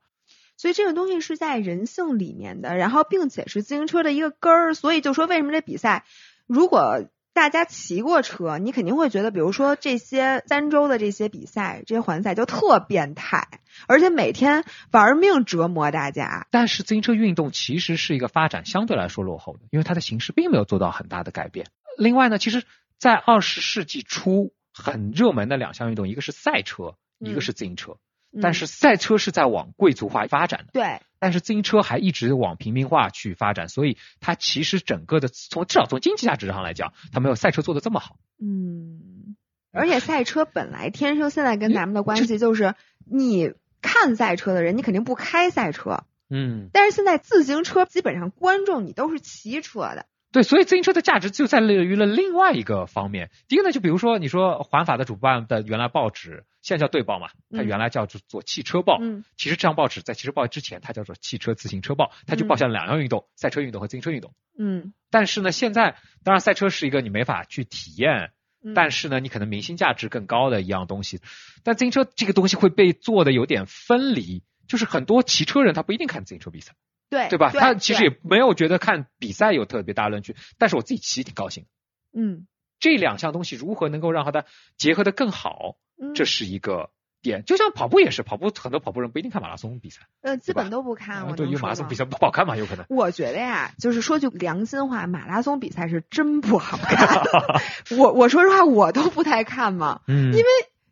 所以这个东西是在人性里面的，然后并且是自行车的一个根儿。所以就说为什么这比赛，如果大家骑过车，你肯定会觉得，比如说这些三周的这些比赛、这些环赛就特变态，而且每天玩命折磨大家。但是自行车运动其实是一个发展相对来说落后的，因为它的形式并没有做到很大的改变。另外呢，其实，在二十世纪初很热门的两项运动，一个是赛车，一个是自行车。但是赛车是在往贵族化发展的，对。但是自行车还一直往平民化去发展，所以它其实整个的从至少从经济价值上来讲，它没有赛车做的这么好。嗯，而且赛车本来天生现在跟咱们的关系就是，你看赛车的人，你肯定不开赛车。嗯。但是现在自行车基本上观众你都是骑车的。对，所以自行车的价值就在于了另外一个方面。第一个呢，就比如说你说环法的主办的原来报纸，现在叫队报嘛，它原来叫做做汽车报。嗯。其实这张报纸在汽车报之前，它叫做汽车自行车报，它就报下了两样运动：赛车运动和自行车运动。嗯。但是呢，现在当然赛车是一个你没法去体验，但是呢，你可能明星价值更高的一样东西。但自行车这个东西会被做的有点分离，就是很多骑车人他不一定看自行车比赛。对对吧？他其实也没有觉得看比赛有特别大乐趣，但是我自己骑挺高兴。嗯，这两项东西如何能够让它的结合的更好？这是一个点。就像跑步也是，跑步很多跑步人不一定看马拉松比赛，呃，基本都不看。对，因为马拉松比赛不好看嘛，有可能。我觉得呀，就是说句良心话，马拉松比赛是真不好看。(laughs) 我我说实话，我都不太看嘛，嗯，因为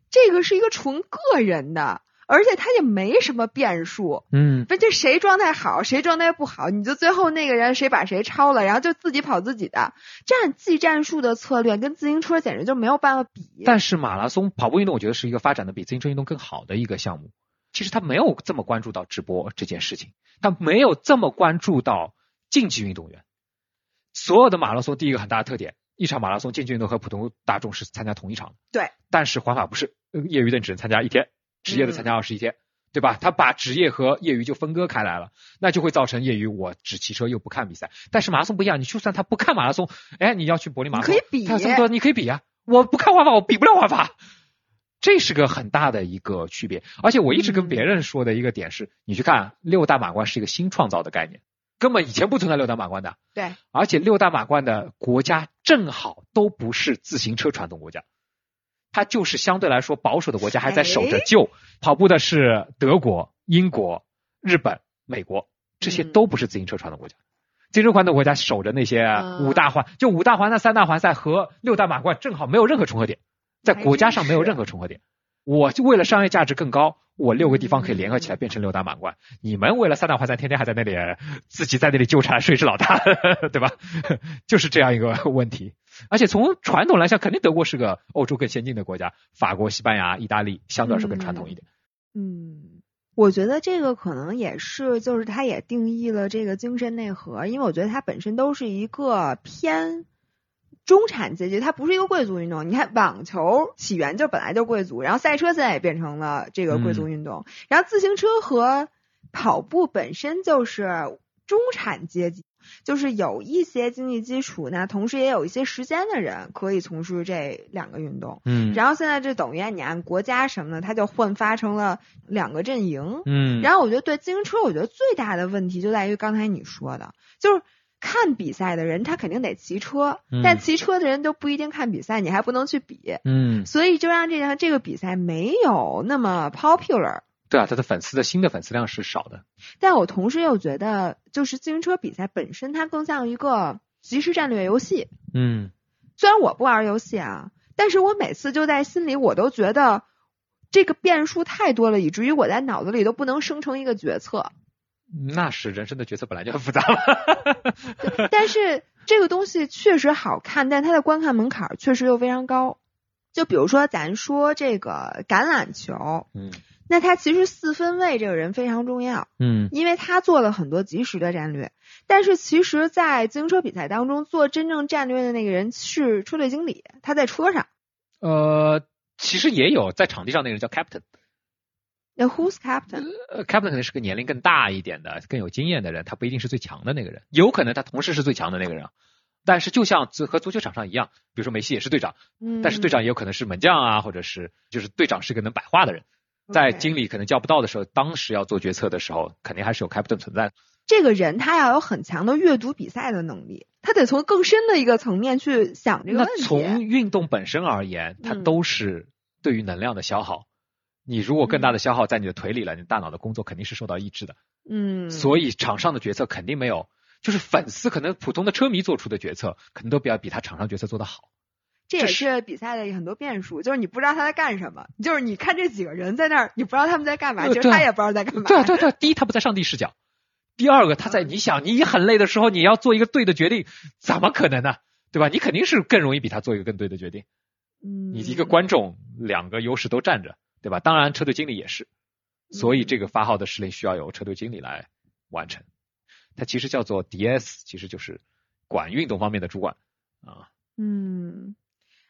这个是一个纯个人的。而且他也没什么变数，嗯，不就谁状态好，谁状态不好，你就最后那个人谁把谁超了，然后就自己跑自己的，这样技战术的策略跟自行车简直就没有办法比。但是马拉松跑步运动，我觉得是一个发展的比自行车运动更好的一个项目。其实他没有这么关注到直播这件事情，他没有这么关注到竞技运动员。所有的马拉松第一个很大的特点，一场马拉松竞技运动和普通大众是参加同一场，对。但是环法不是，业余的只能参加一天。职业的参加二十一天，对吧？他把职业和业余就分割开来了，那就会造成业余我只骑车又不看比赛。但是马拉松不一样，你就算他不看马拉松，哎，你要去柏林马拉松，可以比，他有这么多，你可以比啊。我不看环法，我比不了环法，这是个很大的一个区别。而且我一直跟别人说的一个点是，你去看六大马关是一个新创造的概念，根本以前不存在六大马关的。对，而且六大马关的国家正好都不是自行车传统国家，它就是相对来说保守的国家，还在守着旧。跑步的是德国、英国、日本、美国，这些都不是自行车传统国家。自行车传统国家守着那些五大环，就五大环的三大环赛和六大满贯正好没有任何重合点，在国家上没有任何重合点。我就为了商业价值更高，我六个地方可以联合起来变成六大满贯。你们为了三大环赛，天天还在那里自己在那里纠缠，谁是老大，(laughs) 对吧？就是这样一个问题。而且从传统来讲，肯定德国是个欧洲更先进的国家，法国、西班牙、意大利相对来说更传统一点。嗯，我觉得这个可能也是，就是它也定义了这个精神内核，因为我觉得它本身都是一个偏。中产阶级，它不是一个贵族运动。你看，网球起源就本来就贵族，然后赛车现在也变成了这个贵族运动。然后自行车和跑步本身就是中产阶级，就是有一些经济基础，呢同时也有一些时间的人可以从事这两个运动。嗯。然后现在这等于你按国家什么的，它就混发成了两个阵营。嗯。然后我觉得对自行车，我觉得最大的问题就在于刚才你说的，就是。看比赛的人，他肯定得骑车，但骑车的人都不一定看比赛，你还不能去比，嗯，所以就让这场这个比赛没有那么 popular。对啊，他的粉丝的新的粉丝量是少的。但我同时又觉得，就是自行车比赛本身，它更像一个即时战略游戏。嗯，虽然我不玩游戏啊，但是我每次就在心里，我都觉得这个变数太多了，以至于我在脑子里都不能生成一个决策。那是人生的决策本来就很复杂了，(laughs) 但是这个东西确实好看，但它的观看门槛确实又非常高。就比如说咱说这个橄榄球，嗯，那他其实四分卫这个人非常重要，嗯，因为他做了很多及时的战略。但是其实，在自行车比赛当中，做真正战略的那个人是车队经理，他在车上。呃，其实也有在场地上那个人叫 captain。那 Who's captain？呃，captain 可能是个年龄更大一点的、更有经验的人，他不一定是最强的那个人，有可能他同时是最强的那个人。但是就像和足球场上一样，比如说梅西也是队长，但是队长也有可能是门将啊，或者是就是队长是个能摆话的人，在经理可能叫不到的时候，当时要做决策的时候，肯定还是有 captain 存在。这个人他要有很强的阅读比赛的能力，他得从更深的一个层面去想这个问题。从运动本身而言，它都是对于能量的消耗。你如果更大的消耗在你的腿里了，你大脑的工作肯定是受到抑制的。嗯，所以场上的决策肯定没有，就是粉丝可能普通的车迷做出的决策，可能都比要比他场上决策做得好。这也是比赛的很多变数，就是你不知道他在干什么，就是你看这几个人在那儿，你不知道他们在干嘛，其实他也不知道在干嘛。对 (laughs) 对对，第一他不在上帝视角，第二个他在你想你很累的时候，你要做一个对的决定，怎么可能呢？对吧？你肯定是更容易比他做一个更对的决定。嗯，你一个观众，两个优势都占着。对吧？当然，车队经理也是，所以这个发号的施令需要由车队经理来完成。他其实叫做 DS，其实就是管运动方面的主管啊。嗯，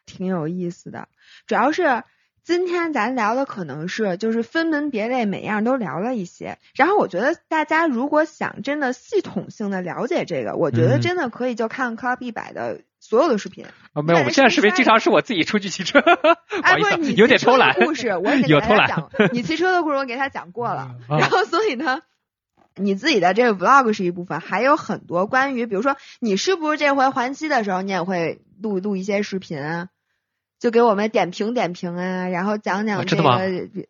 挺有意思的。主要是今天咱聊的可能是就是分门别类，每样都聊了一些。然后我觉得大家如果想真的系统性的了解这个，我觉得真的可以就看 Club 一百的。所有的视频啊，没有，我们现在视频经常是我自己出去骑车，哎，不是你有点偷懒。故事我 (laughs) 有偷懒，你骑车的故事我给他讲过了，(laughs) 然后所以呢，你自己的这个 vlog 是一部分，还有很多关于，比如说你是不是这回还期的时候，你也会录录一些视频啊。就给我们点评点评啊，然后讲讲这个，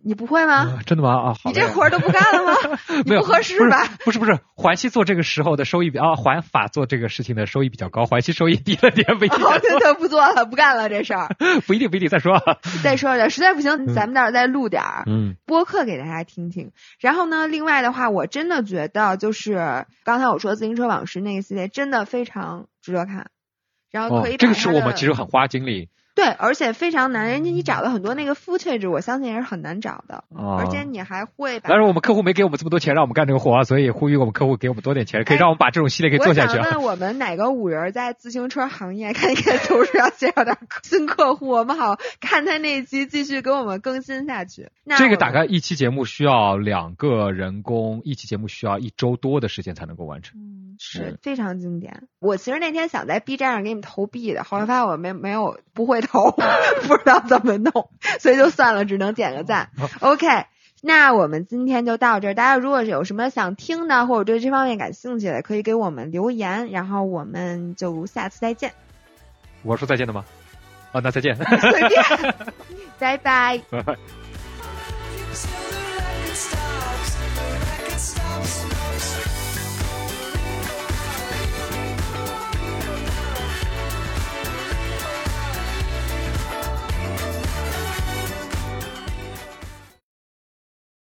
你不会吗？真的吗？啊，你这活儿都不干了吗？(laughs) 你不合适吧？不是不是，环期做这个时候的收益比啊，环法做这个事情的收益比较高，环期收益低了点，不一定。对对，不做了，不干了这事儿。(laughs) 不一定不一定，再说。(laughs) 再说点，实在不行，咱们到时候再录点儿嗯播客给大家听听。然后呢，另外的话，我真的觉得就是刚才我说自行车往事那个系列，真的非常值得看。然后可以这个是我们其实很花精力。对，而且非常难，人家你找了很多那个 footage，我相信也是很难找的。而且你还会，但是我们客户没给我们这么多钱让我们干这个活，所以呼吁我们客户给我们多点钱，可以让我们把这种系列给做下去。我想问我们哪个五人在自行车行业，看一看都是要介绍点新客户，我们好看他那期继续给我们更新下去。这个打开一期节目需要两个人工，一期节目需要一周多的时间才能够完成。嗯，是非常经典。我其实那天想在 B 站上给你们投币的，后来发现我没没有不会。头不知道怎么弄，所以就算了，只能点个赞。OK，那我们今天就到这儿，大家如果有什么想听的，或者对这方面感兴趣的，可以给我们留言，然后我们就下次再见。我说再见的吗？啊，那再见。(laughs) 再见。(laughs) 拜拜。拜拜。